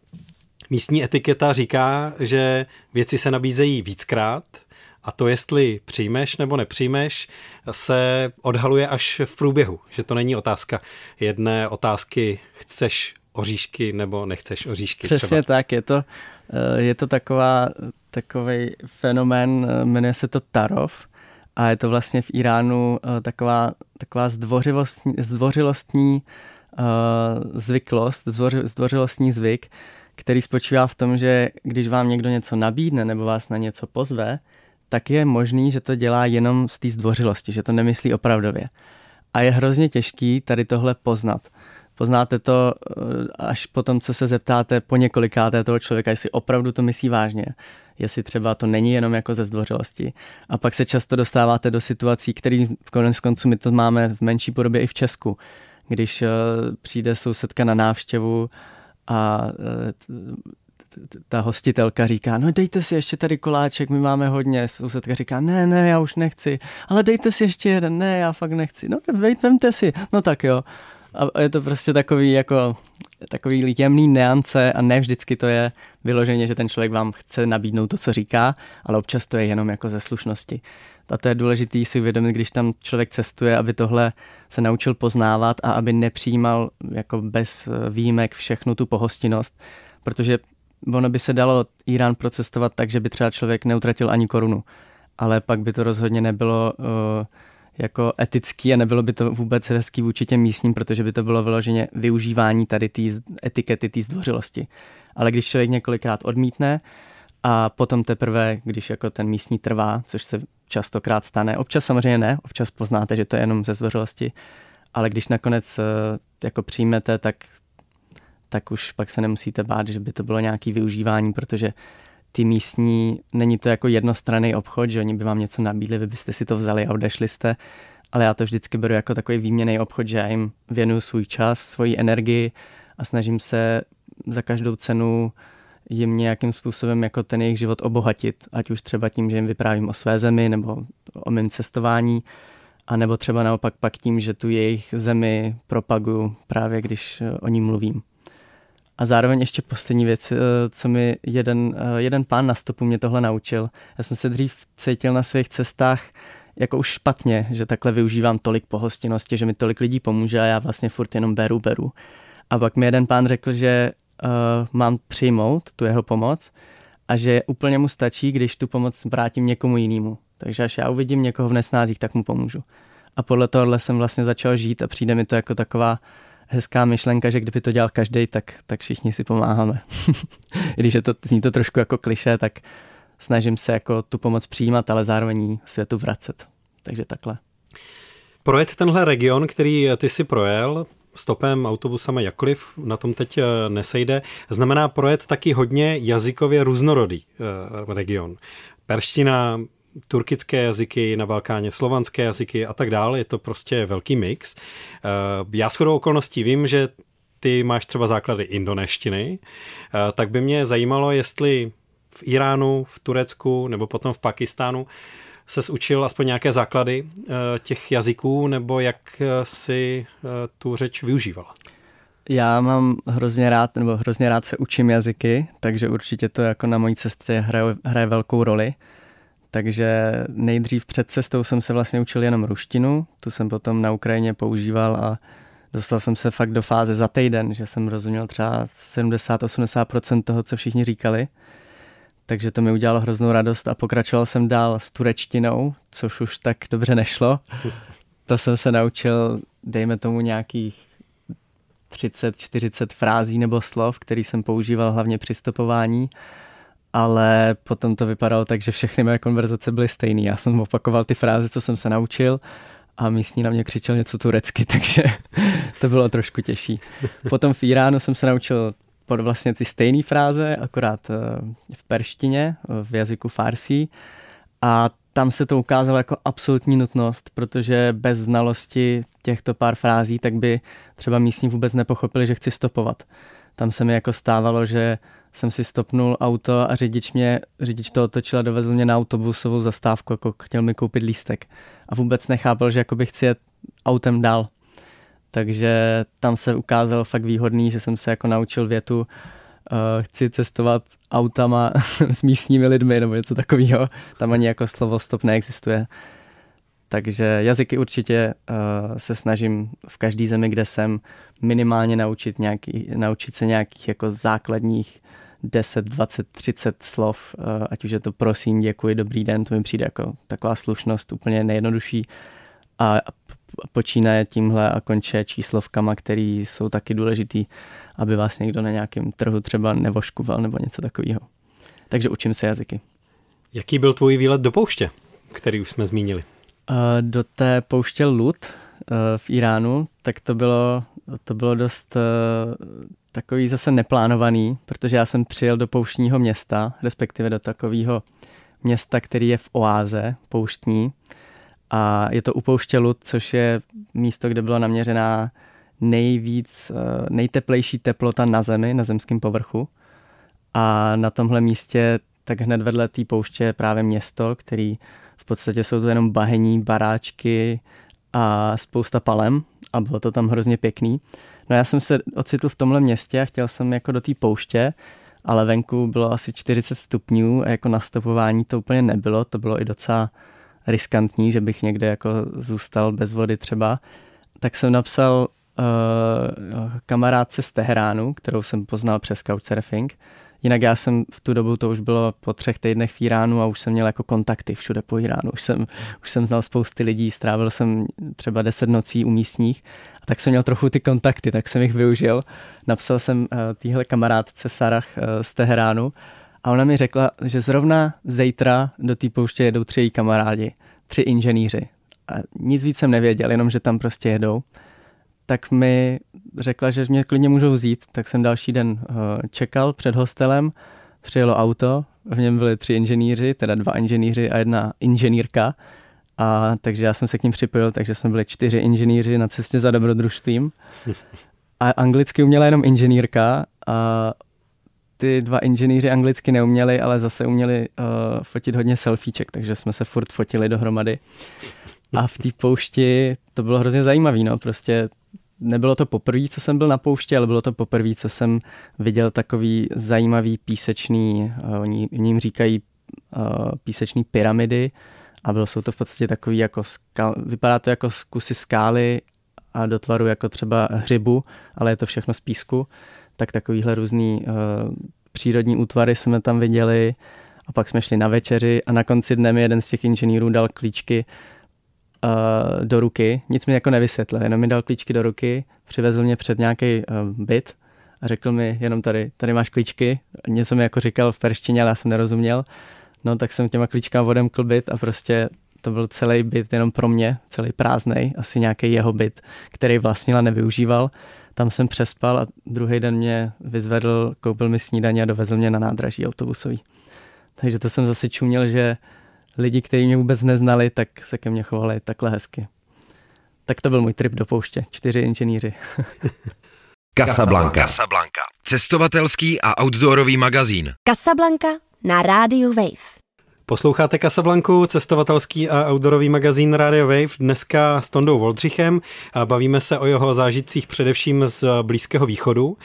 místní etiketa říká, že věci se nabízejí víckrát, a to, jestli přijmeš nebo nepřijmeš, se odhaluje až v průběhu. Že to není otázka jedné otázky, chceš oříšky nebo nechceš oříšky. Přesně třeba. tak, je to, eh, je to taková, takový fenomén, eh, jmenuje se to Tarov a je to vlastně v Iránu eh, taková, taková zdvořilostní, zdvořilostní zvyklost, zdvořilostní zvyk, který spočívá v tom, že když vám někdo něco nabídne nebo vás na něco pozve, tak je možný, že to dělá jenom z té zdvořilosti, že to nemyslí opravdově. A je hrozně těžký tady tohle poznat. Poznáte to eh, až po tom, co se zeptáte po několikáté toho člověka, jestli opravdu to myslí vážně, jestli třeba to není jenom jako ze zdvořilosti. A pak se často dostáváte do situací, které v konec konců my to máme v menší podobě i v Česku. Když eh, přijde sousedka na návštěvu a eh, ta hostitelka říká, no dejte si ještě tady koláček, my máme hodně. Sousedka říká, ne, ne, já už nechci. Ale dejte si ještě jeden, ne, já fakt nechci. No vemte si, no tak jo. A je to prostě takový jako takový jemný neance a ne vždycky to je vyloženě, že ten člověk vám chce nabídnout to, co říká, ale občas to je jenom jako ze slušnosti. A to je důležité si uvědomit, když tam člověk cestuje, aby tohle se naučil poznávat a aby nepřijímal jako bez výjimek všechnu tu pohostinnost, protože ono by se dalo Irán procestovat tak, že by třeba člověk neutratil ani korunu, ale pak by to rozhodně nebylo uh, jako etický a nebylo by to vůbec hezký vůči těm místním, protože by to bylo vyloženě využívání tady té etikety, té zdvořilosti. Ale když člověk několikrát odmítne a potom teprve, když jako ten místní trvá, což se častokrát stane, občas samozřejmě ne, občas poznáte, že to je jenom ze zdvořilosti, ale když nakonec uh, jako přijmete, tak tak už pak se nemusíte bát, že by to bylo nějaké využívání, protože ty místní, není to jako jednostranný obchod, že oni by vám něco nabídli, vy byste si to vzali a odešli jste, ale já to vždycky beru jako takový výměný obchod, že já jim věnuju svůj čas, svoji energii a snažím se za každou cenu jim nějakým způsobem jako ten jejich život obohatit, ať už třeba tím, že jim vyprávím o své zemi nebo o mém cestování, a nebo třeba naopak pak tím, že tu jejich zemi propaguju právě, když o ní mluvím. A zároveň ještě poslední věc, eh, co mi jeden, eh, jeden pán na stopu mě tohle naučil. Já jsem se dřív cítil na svých cestách jako už špatně, že takhle využívám tolik pohostinnosti, že mi tolik lidí pomůže a já vlastně furt jenom beru, beru. A pak mi jeden pán řekl, že uh, mám přijmout tu jeho pomoc a že úplně mu stačí, když tu pomoc vrátím někomu jinému. Takže až já uvidím někoho v nesnázích, tak mu pomůžu. A podle tohohle jsem vlastně začal žít a přijde mi to jako taková hezká myšlenka, že kdyby to dělal každý, tak, tak všichni si pomáháme. Když je to, zní to trošku jako kliše, tak snažím se jako tu pomoc přijímat, ale zároveň světu vracet. Takže takhle. Projet tenhle region, který ty si projel, stopem, autobusem a jakkoliv, na tom teď eh, nesejde, znamená projet taky hodně jazykově různorodý eh, region. Perština, turkické jazyky na Balkáně, slovanské jazyky a tak dále. Je to prostě velký mix. Eh, já shodou okolností vím, že ty máš třeba základy indoneštiny, eh, tak by mě zajímalo, jestli v Iránu, v Turecku nebo potom v Pakistánu se učil aspoň nějaké základy eh, těch jazyků, nebo jak si tu řeč využívala? Já mám hrozně rád, nebo hrozně rád se učím jazyky, takže určitě to jako na mojí cestě hraje, hraje velkou roli. Takže nejdřív před cestou jsem se vlastně učil jenom ruštinu, tu jsem potom na Ukrajině používal a dostal jsem se fakt do fáze za týden, že jsem rozuměl třeba 70-80% toho, co všichni říkali. Takže to mi udělalo hroznou radost a pokračoval jsem dál s turečtinou, což už tak dobře nešlo. To jsem se naučil, dejme tomu nějakých 30-40 frází nebo slov, který jsem používal hlavně při stopování ale potom to vypadalo tak, že všechny moje konverzace byly stejné. Já jsem opakoval ty fráze, co jsem se naučil a místní na mě křičel něco turecky, takže to bylo trošku těžší. Potom v Iránu jsem se naučil pod vlastně ty stejné fráze, akorát eh, v perštině, v jazyku farsí. A tam se to ukázalo jako absolutní nutnost, protože bez znalosti těchto pár frází, tak by třeba místní vůbec nepochopili, že chci stopovat. Tam se mi jako stávalo, že jsem si stopnul auto a řidič, mě, řidič to otočil a dovezl mě na autobusovou zastávku, jako chtěl mi koupit lístek. A vůbec nechápal, že jako bych chci jet autem dál. Takže tam se ukázalo fakt výhodný, že jsem se jako naučil větu uh, chci cestovat autama s místními lidmi nebo něco takového. Tam ani jako slovo stop neexistuje. Takže jazyky určitě uh, se snažím v každé zemi, kde jsem, minimálně naučit, nějaký, naučit se nějakých jako základních 10, 20, 30 slov, uh, ať už je to prosím, děkuji, dobrý den, to mi přijde jako taková slušnost úplně nejjednodušší. A počínaje tímhle a konče číslovkama, které jsou taky důležitý, aby vás někdo na nějakém trhu třeba nevoškoval nebo něco takového. Takže učím se jazyky. Jaký byl tvůj výlet do pouště, který už jsme zmínili? Do té pouště Lut v Iránu, tak to bylo, to bylo dost takový zase neplánovaný, protože já jsem přijel do pouštního města, respektive do takového města, který je v oáze pouštní a je to u pouště Lud, což je místo, kde byla naměřená nejvíc, nejteplejší teplota na zemi, na zemském povrchu. A na tomhle místě tak hned vedle té pouště je právě město, který v podstatě jsou to jenom bahení, baráčky a spousta palem a bylo to tam hrozně pěkný. No já jsem se ocitl v tomhle městě a chtěl jsem jako do té pouště, ale venku bylo asi 40 stupňů a jako nastupování to úplně nebylo, to bylo i docela riskantní, že bych někde jako zůstal bez vody třeba. Tak jsem napsal uh, kamarádce z Teheránu, kterou jsem poznal přes Couchsurfing, Jinak já jsem v tu dobu, to už bylo po třech týdnech v Iránu a už jsem měl jako kontakty všude po Iránu. Už jsem, už jsem znal spousty lidí, strávil jsem třeba deset nocí u místních a tak jsem měl trochu ty kontakty, tak jsem jich využil. Napsal jsem uh, týhle kamarádce Sarah uh, z Teheránu a ona mi řekla, že zrovna zítra do té pouště jedou tři její kamarádi, tři inženýři. A nic víc jsem nevěděl, jenom že tam prostě jedou tak mi řekla, že mě klidně můžou vzít, tak jsem další den uh, čekal před hostelem, přijelo auto, v něm byli tři inženýři, teda dva inženýři a jedna inženýrka, a takže já jsem se k ním připojil, takže jsme byli čtyři inženýři na cestě za dobrodružstvím. A anglicky uměla jenom inženýrka a ty dva inženýři anglicky neuměli, ale zase uměli uh, fotit hodně selfieček, takže jsme se furt fotili dohromady. A v té poušti to bylo hrozně zajímavé, no, prostě nebylo to poprvé, co jsem byl na poušti, ale bylo to poprvé, co jsem viděl takový zajímavý písečný, uh, oni ním říkají uh, písečný pyramidy a bylo jsou to v podstatě takový jako skal, vypadá to jako kusy skály a do tvaru jako třeba hřibu, ale je to všechno z písku, tak takovýhle různý uh, přírodní útvary jsme tam viděli a pak jsme šli na večeři a na konci dne mi jeden z těch inženýrů dal klíčky uh, do ruky, nic mi jako nevysvětlil, jenom mi dal klíčky do ruky, přivezl mě před nějaký uh, byt a řekl mi jenom tady, tady máš klíčky, něco mi jako říkal v perštině, ale já jsem nerozuměl, no tak jsem těma klíčkama odemkl byt a prostě to byl celý byt jenom pro mě, celý prázdný, asi nějaký jeho byt, který vlastnil a nevyužíval. Tam jsem přespal a druhý den mě vyzvedl, koupil mi snídaně a dovezl mě na nádraží autobusový. Takže to jsem zase čuměl, že lidi, kteří mě vůbec neznali, tak se ke mně chovali takhle hezky. Tak to byl můj trip do pouště. Čtyři inženýři. Casablanca. Casablanca. Cestovatelský a outdoorový magazín. Casablanca na rádiu Wave. Posloucháte Casablanku, cestovatelský a outdoorový magazín Radio Wave, dneska s Tondou Voldřichem. Bavíme se o jeho zážitcích především z Blízkého východu.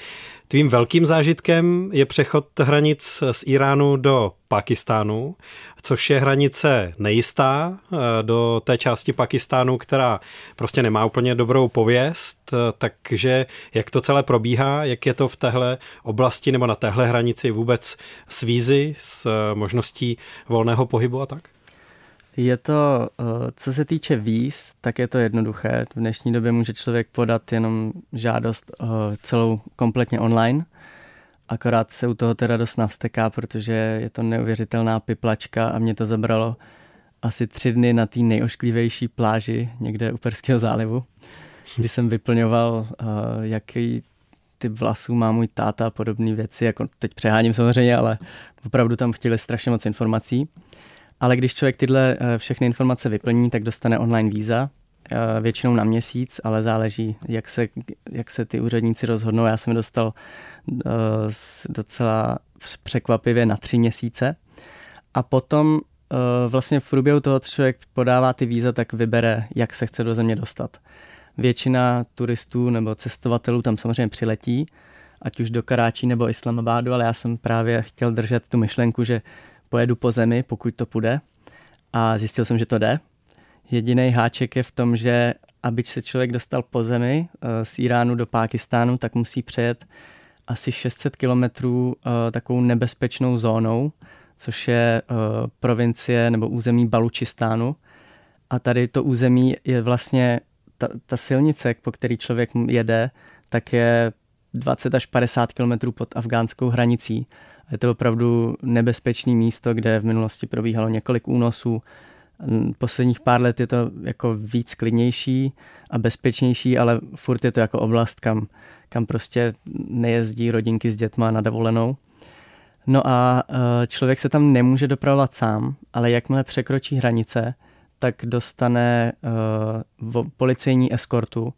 Tvým velkým zážitkem je přechod hranic z Iránu do Pakistánu, což je hranice nejistá eh, do té části Pakistánu, která prostě nemá úplně dobrou pověst, eh, takže jak to celé probíhá, jak je to v téhle oblasti nebo na téhle hranici vůbec s vízy, s eh, možností volného pohybu a tak? Je to, co se týče víz, tak je to jednoduché. V dnešní době může člověk podat jenom žádost celou kompletně online Akorát se u toho teda dost navsteká, protože je to neuvěřitelná piplačka a mě to zabralo asi tři dny na té nejošklivější pláži někde u Perského zálivu, kdy jsem vyplňoval, uh, jaký typ vlasů má můj táta a podobné věci. Jako teď přeháním samozřejmě, ale opravdu tam chtěli strašně moc informací. Ale když člověk tyhle eh, všechny informace vyplní, tak dostane online víza, eh, většinou na měsíc, ale záleží, jak se, jak se ty úředníci rozhodnou. Já jsem dostal docela překvapivě na tři měsíce. A potom vlastně v průběhu toho, co člověk podává ty víza, tak vybere, jak se chce do země dostat. Většina turistů nebo cestovatelů tam samozřejmě přiletí, ať už do Karáčí nebo Islamabádu, ale já jsem právě chtěl držet tu myšlenku, že pojedu po zemi, pokud to půjde. A zjistil jsem, že to jde. Jediný háček je v tom, že aby se člověk dostal po zemi eh, z Iránu do Pákistánu, tak musí přejet asi 600 kilometrů eh, takovou nebezpečnou zónou, což je eh, provincie nebo území Balučistánu. A tady to území je vlastně ta, ta silnice, po který člověk jede, tak je 20 až 50 kilometrů pod afgánskou hranicí. Je to opravdu nebezpečné místo, kde v minulosti probíhalo několik únosů. Posledních pár let je to jako víc klidnější a bezpečnější, ale furt je to jako oblast, kam, kam prostě nejezdí rodinky s dětma na dovolenou. No a e, člověk se tam nemůže dopravovat sám, ale jakmile překročí hranice, tak dostane uh, policejní eskortu,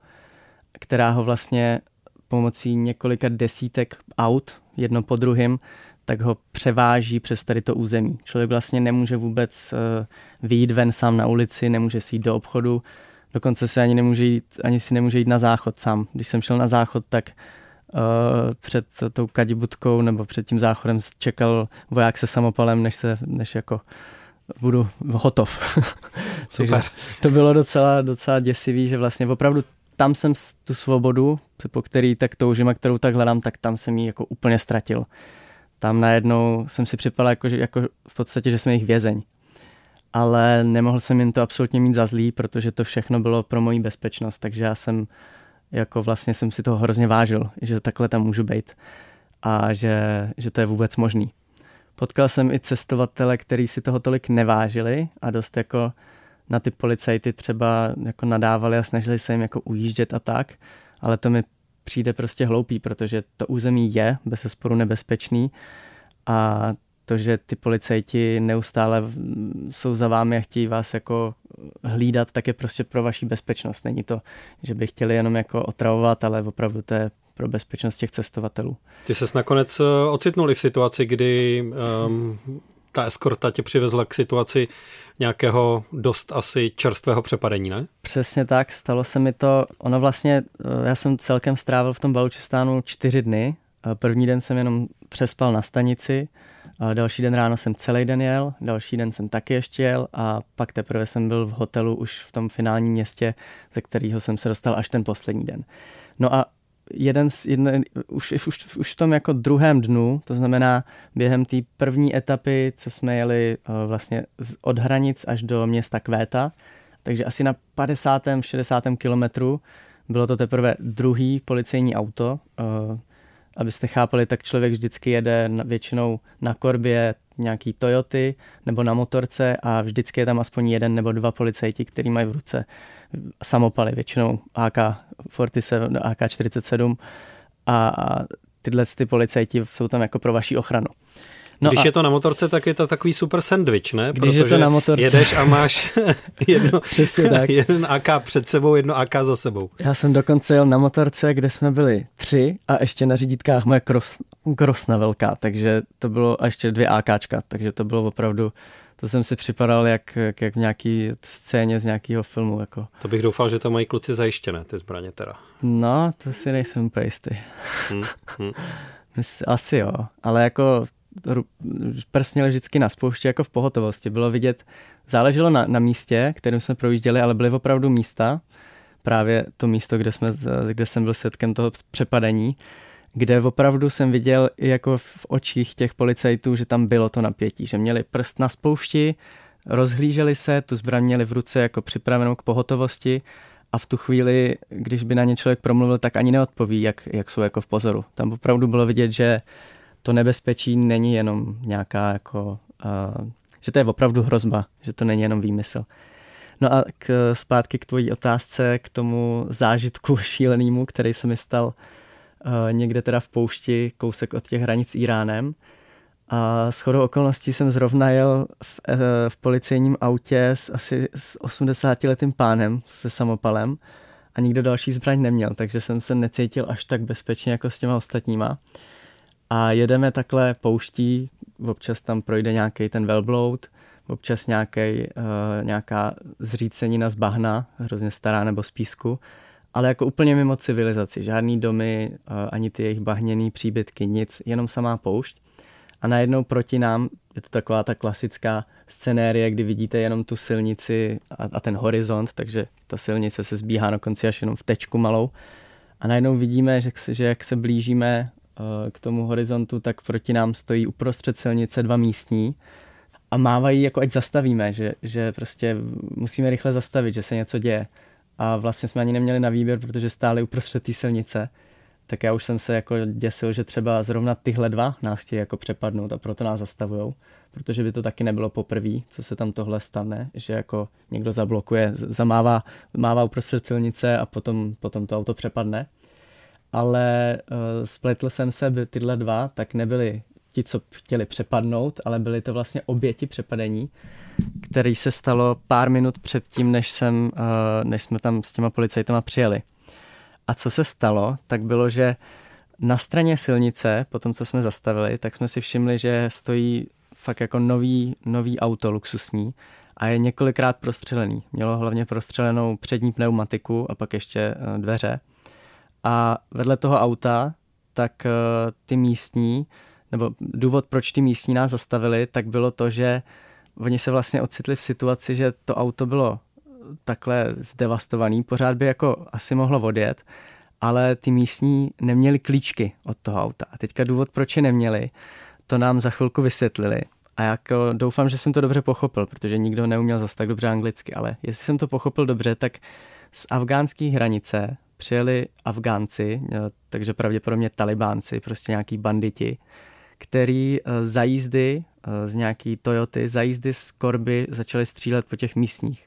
která ho vlastně pomocí několika desítek aut, jedno po druhém, tak ho převáží přes tady to území. Člověk vlastně nemůže vůbec uh, vyjít ven sám na ulici, nemůže si jít do obchodu, dokonce se ani, nemůže jít, ani si nemůže jít na záchod sám. Když jsem šel na záchod, tak uh, před tou kadibutkou nebo před tím záchodem čekal voják se samopalem, než se, než jako budu hotov. Super. to bylo docela, docela děsivý, že vlastně opravdu tam jsem tu svobodu, po který tak toužím a kterou tak hledám, tak tam jsem ji jako úplně ztratil. Tam najednou jsem si připadal jako, že, jako v podstatě, že jsem jejich vězeň. Ale nemohl jsem jim to absolutně mít za zlý, protože to všechno bylo pro moji bezpečnost, takže já jsem jako vlastně jsem si toho hrozně vážil, že takhle tam můžu být a že, že to je vůbec možný. Potkal jsem i cestovatele, kteří si toho tolik nevážili a dost jako na ty policajty třeba jako nadávali a snažili se jim jako ujíždět a tak, ale to mi přijde prostě hloupý, protože to území je bez sporu nebezpečný a to, že ty policajti neustále jsou za vámi a chtějí vás jako hlídat, tak je prostě pro vaši bezpečnost. Není to, že by chtěli jenom jako otravovat, ale opravdu to je pro bezpečnost těch cestovatelů. Ty ses nakonec eh, ocitnuli v situaci, kdy um, ta eskorta tě přivezla k situaci nějakého dost asi čerstvého přepadení, ne? Přesně tak, stalo se mi to. Ono vlastně, eh, já jsem celkem strávil v tom Balučistánu čtyři dny. Eh, první den jsem jenom přespal na stanici, další den ráno jsem celý den jel, další den jsem taky ještě jel a pak teprve jsem byl v hotelu už v tom finálním městě, ze kterého jsem se dostal až ten poslední den. No a jeden z, jedne, už, už, už v tom jako druhém dnu, to znamená během té první etapy, co jsme jeli uh, vlastně od hranic až do města Kvéta, takže asi na 50. 60. kilometru bylo to teprve druhý policejní auto. Abyste chápali, tak člověk vždycky jede většinou na korbě nějaký Toyoty nebo na motorce a vždycky je tam aspoň jeden nebo dva policajti, který mají v ruce samopaly, většinou AK-47, AK-47 a, a tyhle ty policajti jsou tam jako pro vaši ochranu. No když a... je to na motorce, tak je to takový super sandwich, ne? Když Protože je to na motorce. jedeš a máš jedno, tak. jeden AK před sebou, jedno AK za sebou. Já jsem dokonce jel na motorce, kde jsme byli tři a ještě na řídítkách moje kros, krosna velká, takže to bylo a ještě dvě AKčka, takže to bylo opravdu to jsem si připadal jak, jak, v nějaký scéně z nějakého filmu. Jako. To bych doufal, že to mají kluci zajištěné, ty zbraně teda. No, to si nejsem jistý. Hmm, hmm. Asi jo, ale jako prst měl vždycky na spouště jako v pohotovosti. Bylo vidět, záleželo na, na místě, kterým jsme projížděli, ale byly opravdu místa, právě to místo, kde, jsme, kde jsem byl svědkem toho přepadení, kde opravdu jsem viděl i jako v očích těch policajtů, že tam bylo to napětí, že měli prst na spoušti, rozhlíželi se, tu zbraň měli v ruce jako připravenou k pohotovosti a v tu chvíli, když by na ně člověk promluvil, tak ani neodpoví, jak, jak jsou jako v pozoru. Tam opravdu bylo vidět, že to nebezpečí není jenom nějaká jako, uh, že to je opravdu hrozba, že to není jenom výmysl. No a k, zpátky k tvojí otázce, k tomu zážitku šílenému, který se mi stal uh, někde teda v poušti, kousek od těch hranic Iránem. A s chodou okolností jsem zrovna jel v, eh, v policejním autě s asi s 80-letým pánem se samopalem a nikdo další zbraň neměl, takže jsem se necítil až tak bezpečně jako s těma ostatníma. A jedeme takhle pouští, občas tam projde nějaký ten velbloud, občas nějaký, uh, nějaká zřícenina z bahna, hrozně stará nebo z písku, ale jako úplně mimo civilizaci. Žádný domy, uh, ani ty jejich bahněný příbytky, nic, jenom samá poušť. A najednou proti nám je to taková ta klasická scenérie, kdy vidíte jenom tu silnici a, a ten horizont, takže ta silnice se zbíhá na konci až jenom v tečku malou. A najednou vidíme, že, že jak se blížíme k tomu horizontu, tak proti nám stojí uprostřed silnice dva místní a mávají, jako ať zastavíme, že, že prostě musíme rychle zastavit, že se něco děje. A vlastně jsme ani neměli na výběr, protože stáli uprostřed té silnice. Tak já už jsem se jako děsil, že třeba zrovna tyhle dva nás chtějí jako přepadnout a proto nás zastavujou. Protože by to taky nebylo poprvé, co se tam tohle stane, že jako někdo zablokuje, zamává mává uprostřed silnice a potom, potom to auto přepadne. Ale uh, spletl jsem se, tyhle dva, tak nebyli ti, co chtěli přepadnout, ale byli to vlastně oběti přepadení, který se stalo pár minut před tím, než, jsem, eh, než jsme tam s těma policajtama přijeli. A co se stalo, tak bylo, že na straně silnice, po tom, co jsme zastavili, tak jsme si všimli, že stojí fakt jako nový, nový auto luxusní a je několikrát prostřelený. Mělo hlavně prostřelenou přední pneumatiku a pak ještě eh, dveře. A vedle toho auta, tak eh, ty místní nebo důvod, proč ty místní nás zastavili, tak bylo to, že oni se vlastně ocitli v situaci, že to auto bylo takhle zdevastovaný, pořád by jako asi mohlo odjet, ale ty místní neměli klíčky od toho auta. A teďka důvod, proč je neměli, to nám za chvilku vysvětlili. A jako doufám, že jsem to dobře pochopil, protože nikdo neuměl zase tak dobře anglicky, ale jestli jsem to pochopil dobře, tak z afgánské hranice přijeli Afgánci, takže pravděpodobně talibánci, prostě nějaký banditi, který eh, za jízdy eh, z nějaký Toyoty, za jízdy z korby začali střílet po těch místních.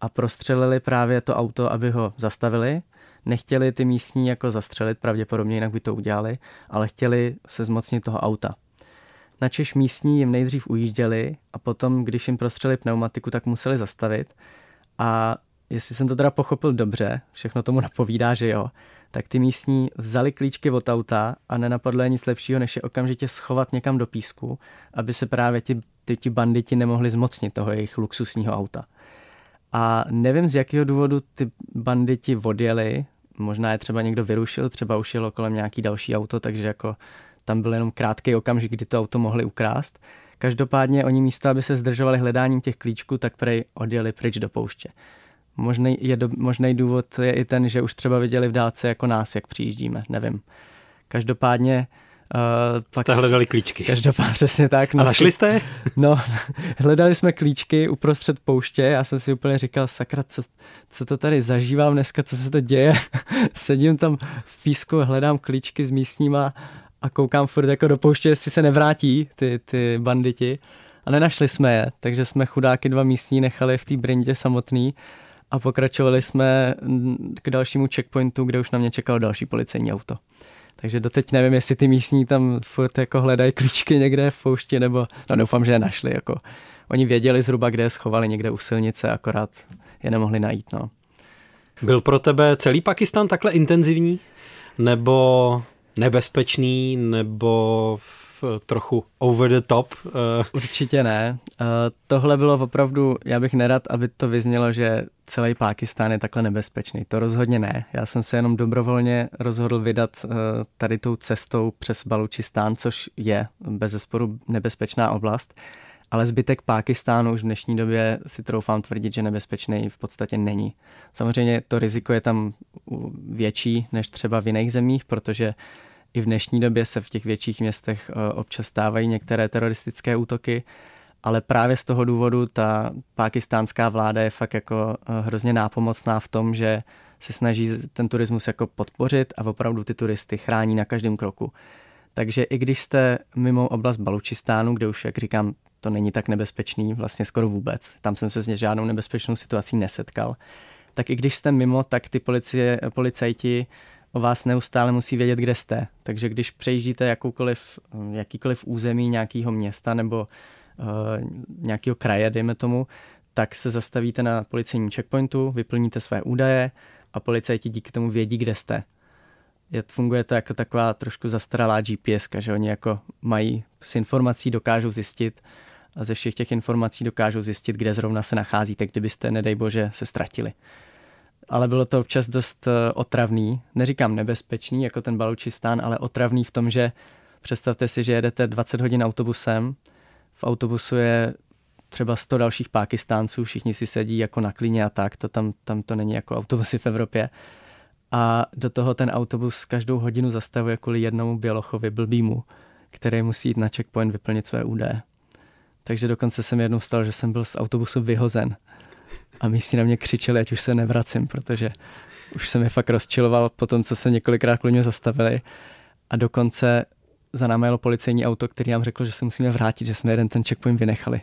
A prostřelili právě to auto, aby ho zastavili. Nechtěli ty místní jako zastřelit, pravděpodobně jinak by to udělali, ale chtěli se zmocnit toho auta. Načež místní jim nejdřív ujížděli a potom, když jim prostřeli pneumatiku, tak museli zastavit. A jestli jsem to teda pochopil dobře, všechno tomu napovídá, že jo, tak ty místní vzali klíčky od auta a nenapadlo je nic lepšího, než je okamžitě schovat někam do písku, aby se právě ti, ty, ti banditi nemohli zmocnit toho jejich luxusního auta. A nevím, z jakého důvodu ty banditi odjeli, možná je třeba někdo vyrušil, třeba už jelo kolem nějaký další auto, takže jako tam byl jenom krátký okamžik, kdy to auto mohli ukrást. Každopádně oni místo, aby se zdržovali hledáním těch klíčků, tak prej odjeli pryč do pouště. Možný, je do, možný důvod je i ten, že už třeba viděli v dálce jako nás, jak přijíždíme, nevím. Každopádně Uh, pak jste hledali klíčky. Každopádně přesně tak. A našli jste? No, hledali jsme klíčky uprostřed pouště. Já jsem si úplně říkal, sakra, co, co to tady zažívám dneska, co se to děje. Sedím tam v písku, hledám klíčky s místníma a koukám furt jako do pouště, jestli se nevrátí ty, ty banditi. A nenašli jsme je, takže jsme chudáky dva místní nechali v té brindě samotný a pokračovali jsme k dalšímu checkpointu, kde už na mě čekalo další policejní auto. Takže doteď nevím, jestli ty místní tam furt jako hledají klíčky někde v poušti, nebo no doufám, že je našli. Jako. Oni věděli zhruba, kde je schovali někde u silnice, akorát je nemohli najít. No. Byl pro tebe celý Pakistan takhle intenzivní? Nebo nebezpečný, nebo trochu over the top? Uh... Určitě ne. Uh, tohle bylo opravdu, já bych nerad, aby to vyznělo, že celý Pákistán je takhle nebezpečný. To rozhodně ne. Já jsem se jenom dobrovolně rozhodl vydat uh, tady tou cestou přes Balučistán, což je bez zesporu nebezpečná oblast. Ale zbytek Pákistánu už v dnešní době si troufám tvrdit, že nebezpečný v podstatě není. Samozřejmě to riziko je tam větší než třeba v jiných zemích, protože i v dnešní době se v těch větších městech eh, občas stávají některé teroristické útoky, ale právě z toho důvodu ta pakistánská vláda je fakt jako eh, hrozně nápomocná v tom, že se snaží ten turismus jako podpořit a opravdu ty turisty chrání na každém kroku. Takže i když jste mimo oblast Balučistánu, kde už, jak říkám, to není tak nebezpečný, vlastně skoro vůbec, tam jsem se s žádnou nebezpečnou situací nesetkal, tak i když jste mimo, tak ty policie, policajti o vás neustále musí vědět, kde jste. Takže když přejíždíte jakoukoliv, jakýkoliv území nějakého města nebo uh, nějakého kraje, dejme tomu, tak se zastavíte na policejním checkpointu, vyplníte své údaje a policajti díky tomu vědí, kde jste. Je, funguje to jako taková trošku zastaralá GPS, že oni jako mají s informací, dokážou zjistit a ze všech těch informací dokážou zjistit, kde zrovna se nacházíte, kdybyste, nedej bože, se ztratili. Ale bylo to občas dost eh, otravný, neříkám nebezpečný, jako ten Balučistán, ale otravný v tom, že představte si, že jedete 20 hodin autobusem, v autobusu je třeba 100 dalších Pákistánců, všichni si sedí jako na klíně a tak, to tam, tam to není jako autobusy v Evropě. A do toho ten autobus každou hodinu zastavuje kvůli jednomu bělochovi, blbýmu, který musí jít na checkpoint vyplnit své údaje. Takže dokonce jsem jednou stalo, že jsem byl z autobusu vyhozen. A místní na mě křičeli, ať už se nevracím, protože už jsem je fakt rozčiloval po tom, co se několikrát kvůli mě zastavili. A dokonce za námi jelo policejní auto, který nám řekl, že se musíme vrátit, že jsme jeden ten checkpoint vynechali.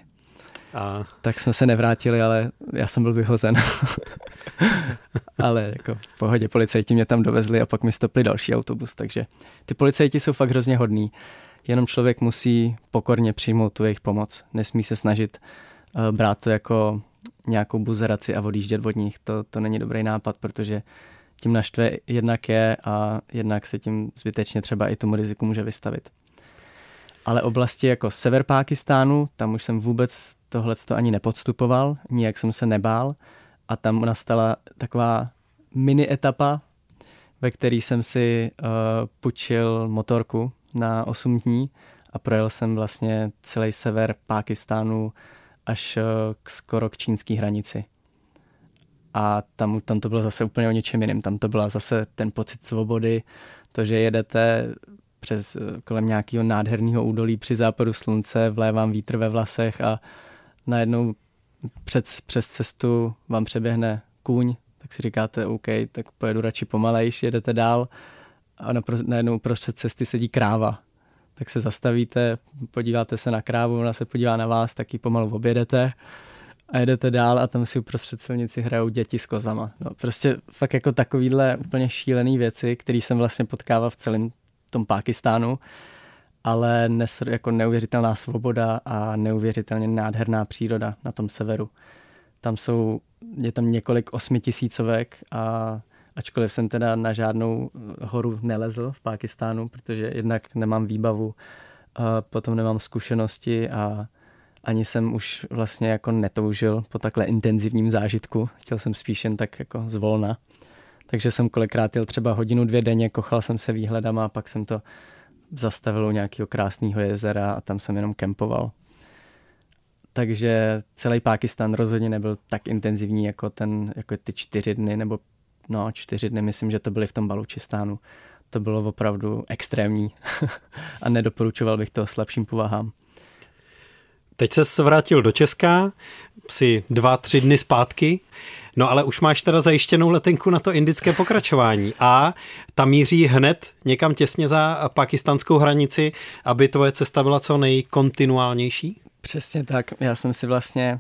A... Tak jsme se nevrátili, ale já jsem byl vyhozen. ale jako v pohodě, policajti mě tam dovezli a pak mi stopli další autobus, takže ty policajti jsou fakt hrozně hodní. Jenom člověk musí pokorně přijmout tu jejich pomoc. Nesmí se snažit uh, brát to jako nějakou buzeraci a odjíždět od nich. To, to není dobrý nápad, protože tím naštve jednak je a jednak se tím zbytečně třeba i tomu riziku může vystavit. Ale oblasti jako sever Pákistánu, tam už jsem vůbec tohle to ani nepodstupoval, nijak jsem se nebál a tam nastala taková mini etapa, ve který jsem si uh, půjčil motorku na 8 dní a projel jsem vlastně celý sever Pákistánu až uh, k skoro k čínské hranici. A tam, tam to bylo zase úplně o něčem jiném. Tam to byla zase ten pocit svobody, to, že jedete přes eh, kolem nějakého nádherného údolí při západu slunce, vlévám vítr ve vlasech a najednou před, přes cestu vám přeběhne kůň, tak si říkáte, OK, tak pojedu radši pomalejš, jedete dál a najednou uprostřed cesty sedí kráva. Tak se zastavíte, podíváte se na krávu, ona se podívá na vás, tak ji pomalu objedete a jedete dál a tam si uprostřed silnici hrajou děti s kozama. No, prostě fakt jako takovýhle úplně šílený věci, který jsem vlastně potkával v celém tom Pákistánu ale nes, jako neuvěřitelná svoboda a neuvěřitelně nádherná příroda na tom severu. Tam jsou, je tam několik osmitisícovek a ačkoliv jsem teda na žádnou horu nelezl v Pákistánu, protože jednak nemám výbavu, a potom nemám zkušenosti a ani jsem už vlastně jako netoužil po takhle intenzivním zážitku. Chtěl jsem spíš jen tak jako zvolna. Takže jsem kolikrát jel třeba hodinu, dvě denně, kochal jsem se výhledama a pak jsem to zastavil u nějakého krásného jezera a tam jsem jenom kempoval. Takže celý Pákistán rozhodně nebyl tak intenzivní jako, ten, jako ty čtyři dny, nebo no čtyři dny, myslím, že to byly v tom Balučistánu. To bylo opravdu extrémní a nedoporučoval bych to slabším povahám. Teď se vrátil do Česka, si dva, tři dny zpátky. No ale už máš teda zajištěnou letenku na to indické pokračování a ta míří hned někam těsně za pakistánskou hranici, aby tvoje cesta byla co nejkontinuálnější? Přesně tak. Já jsem si vlastně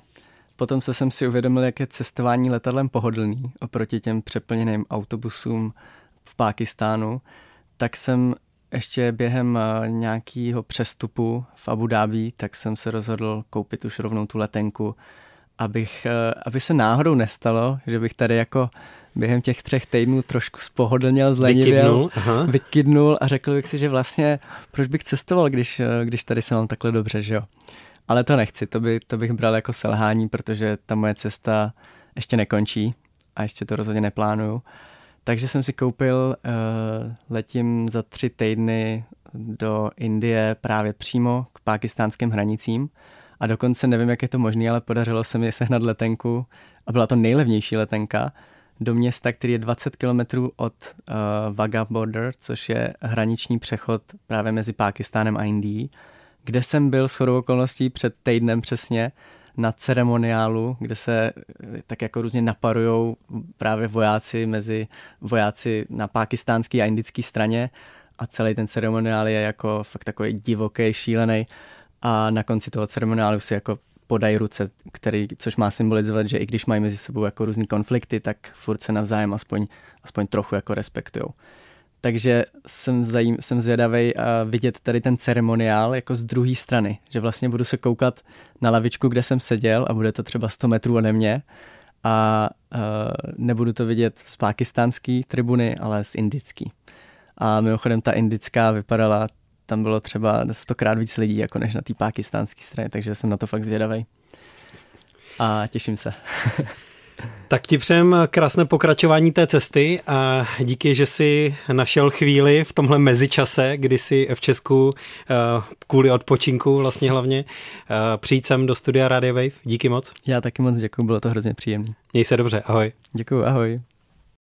potom, co jsem si uvědomil, jak je cestování letadlem pohodlný oproti těm přeplněným autobusům v Pákistánu, tak jsem ještě během eh, nějakého přestupu v Abu Dhabi, tak jsem se rozhodl koupit už rovnou tu letenku abych, eh, aby se náhodou nestalo, že bych tady jako během těch třech týdnů trošku spohodlněl, zlenivěl, vykydnul, vykydnul a řekl bych si, že vlastně proč bych cestoval, když, eh, když tady se mám takhle dobře, že jo. Ale to nechci, to, by, to bych bral jako selhání, protože ta moje cesta ještě nekončí a ještě to rozhodně neplánuju. Takže jsem si koupil, uh, letím za tři týdny do Indie právě přímo k pákistánským hranicím a dokonce nevím, jak je to možné, ale podařilo se mi sehnat letenku a byla to nejlevnější letenka do města, který je 20 km od uh, Vaga Border, což je hraniční přechod právě mezi Pákistánem a Indií, kde jsem byl s chodou okolností před týdnem přesně na ceremoniálu, kde se eh, tak jako různě naparují právě vojáci mezi vojáci na pákistánské a indické straně a celý ten ceremoniál je jako fakt takový divoký, šílený a na konci toho ceremoniálu si jako podají ruce, který, což má symbolizovat, že i když mají mezi sebou jako různý konflikty, tak furt se navzájem aspoň, aspoň trochu jako respektujou. Takže jsem, zajím, jsem zvědavý vidět tady ten ceremoniál jako z druhé strany, že vlastně budu se koukat na lavičku, kde jsem seděl a bude to třeba 100 metrů ode mě a uh, nebudu to vidět z pakistánské tribuny, ale z indický. A mimochodem ta indická vypadala, tam bylo třeba stokrát víc lidí, jako než na té pakistánské straně, takže jsem na to fakt zvědavý. A těším se. Tak ti přejem krásné pokračování té cesty a díky, že jsi našel chvíli v tomhle mezičase, kdy jsi v Česku eh, kvůli odpočinku vlastně hlavně eh, přijít sem do studia Radio Wave. Díky moc. Já taky moc děkuji, bylo to hrozně příjemné. Měj se dobře, ahoj. Děkuji, ahoj.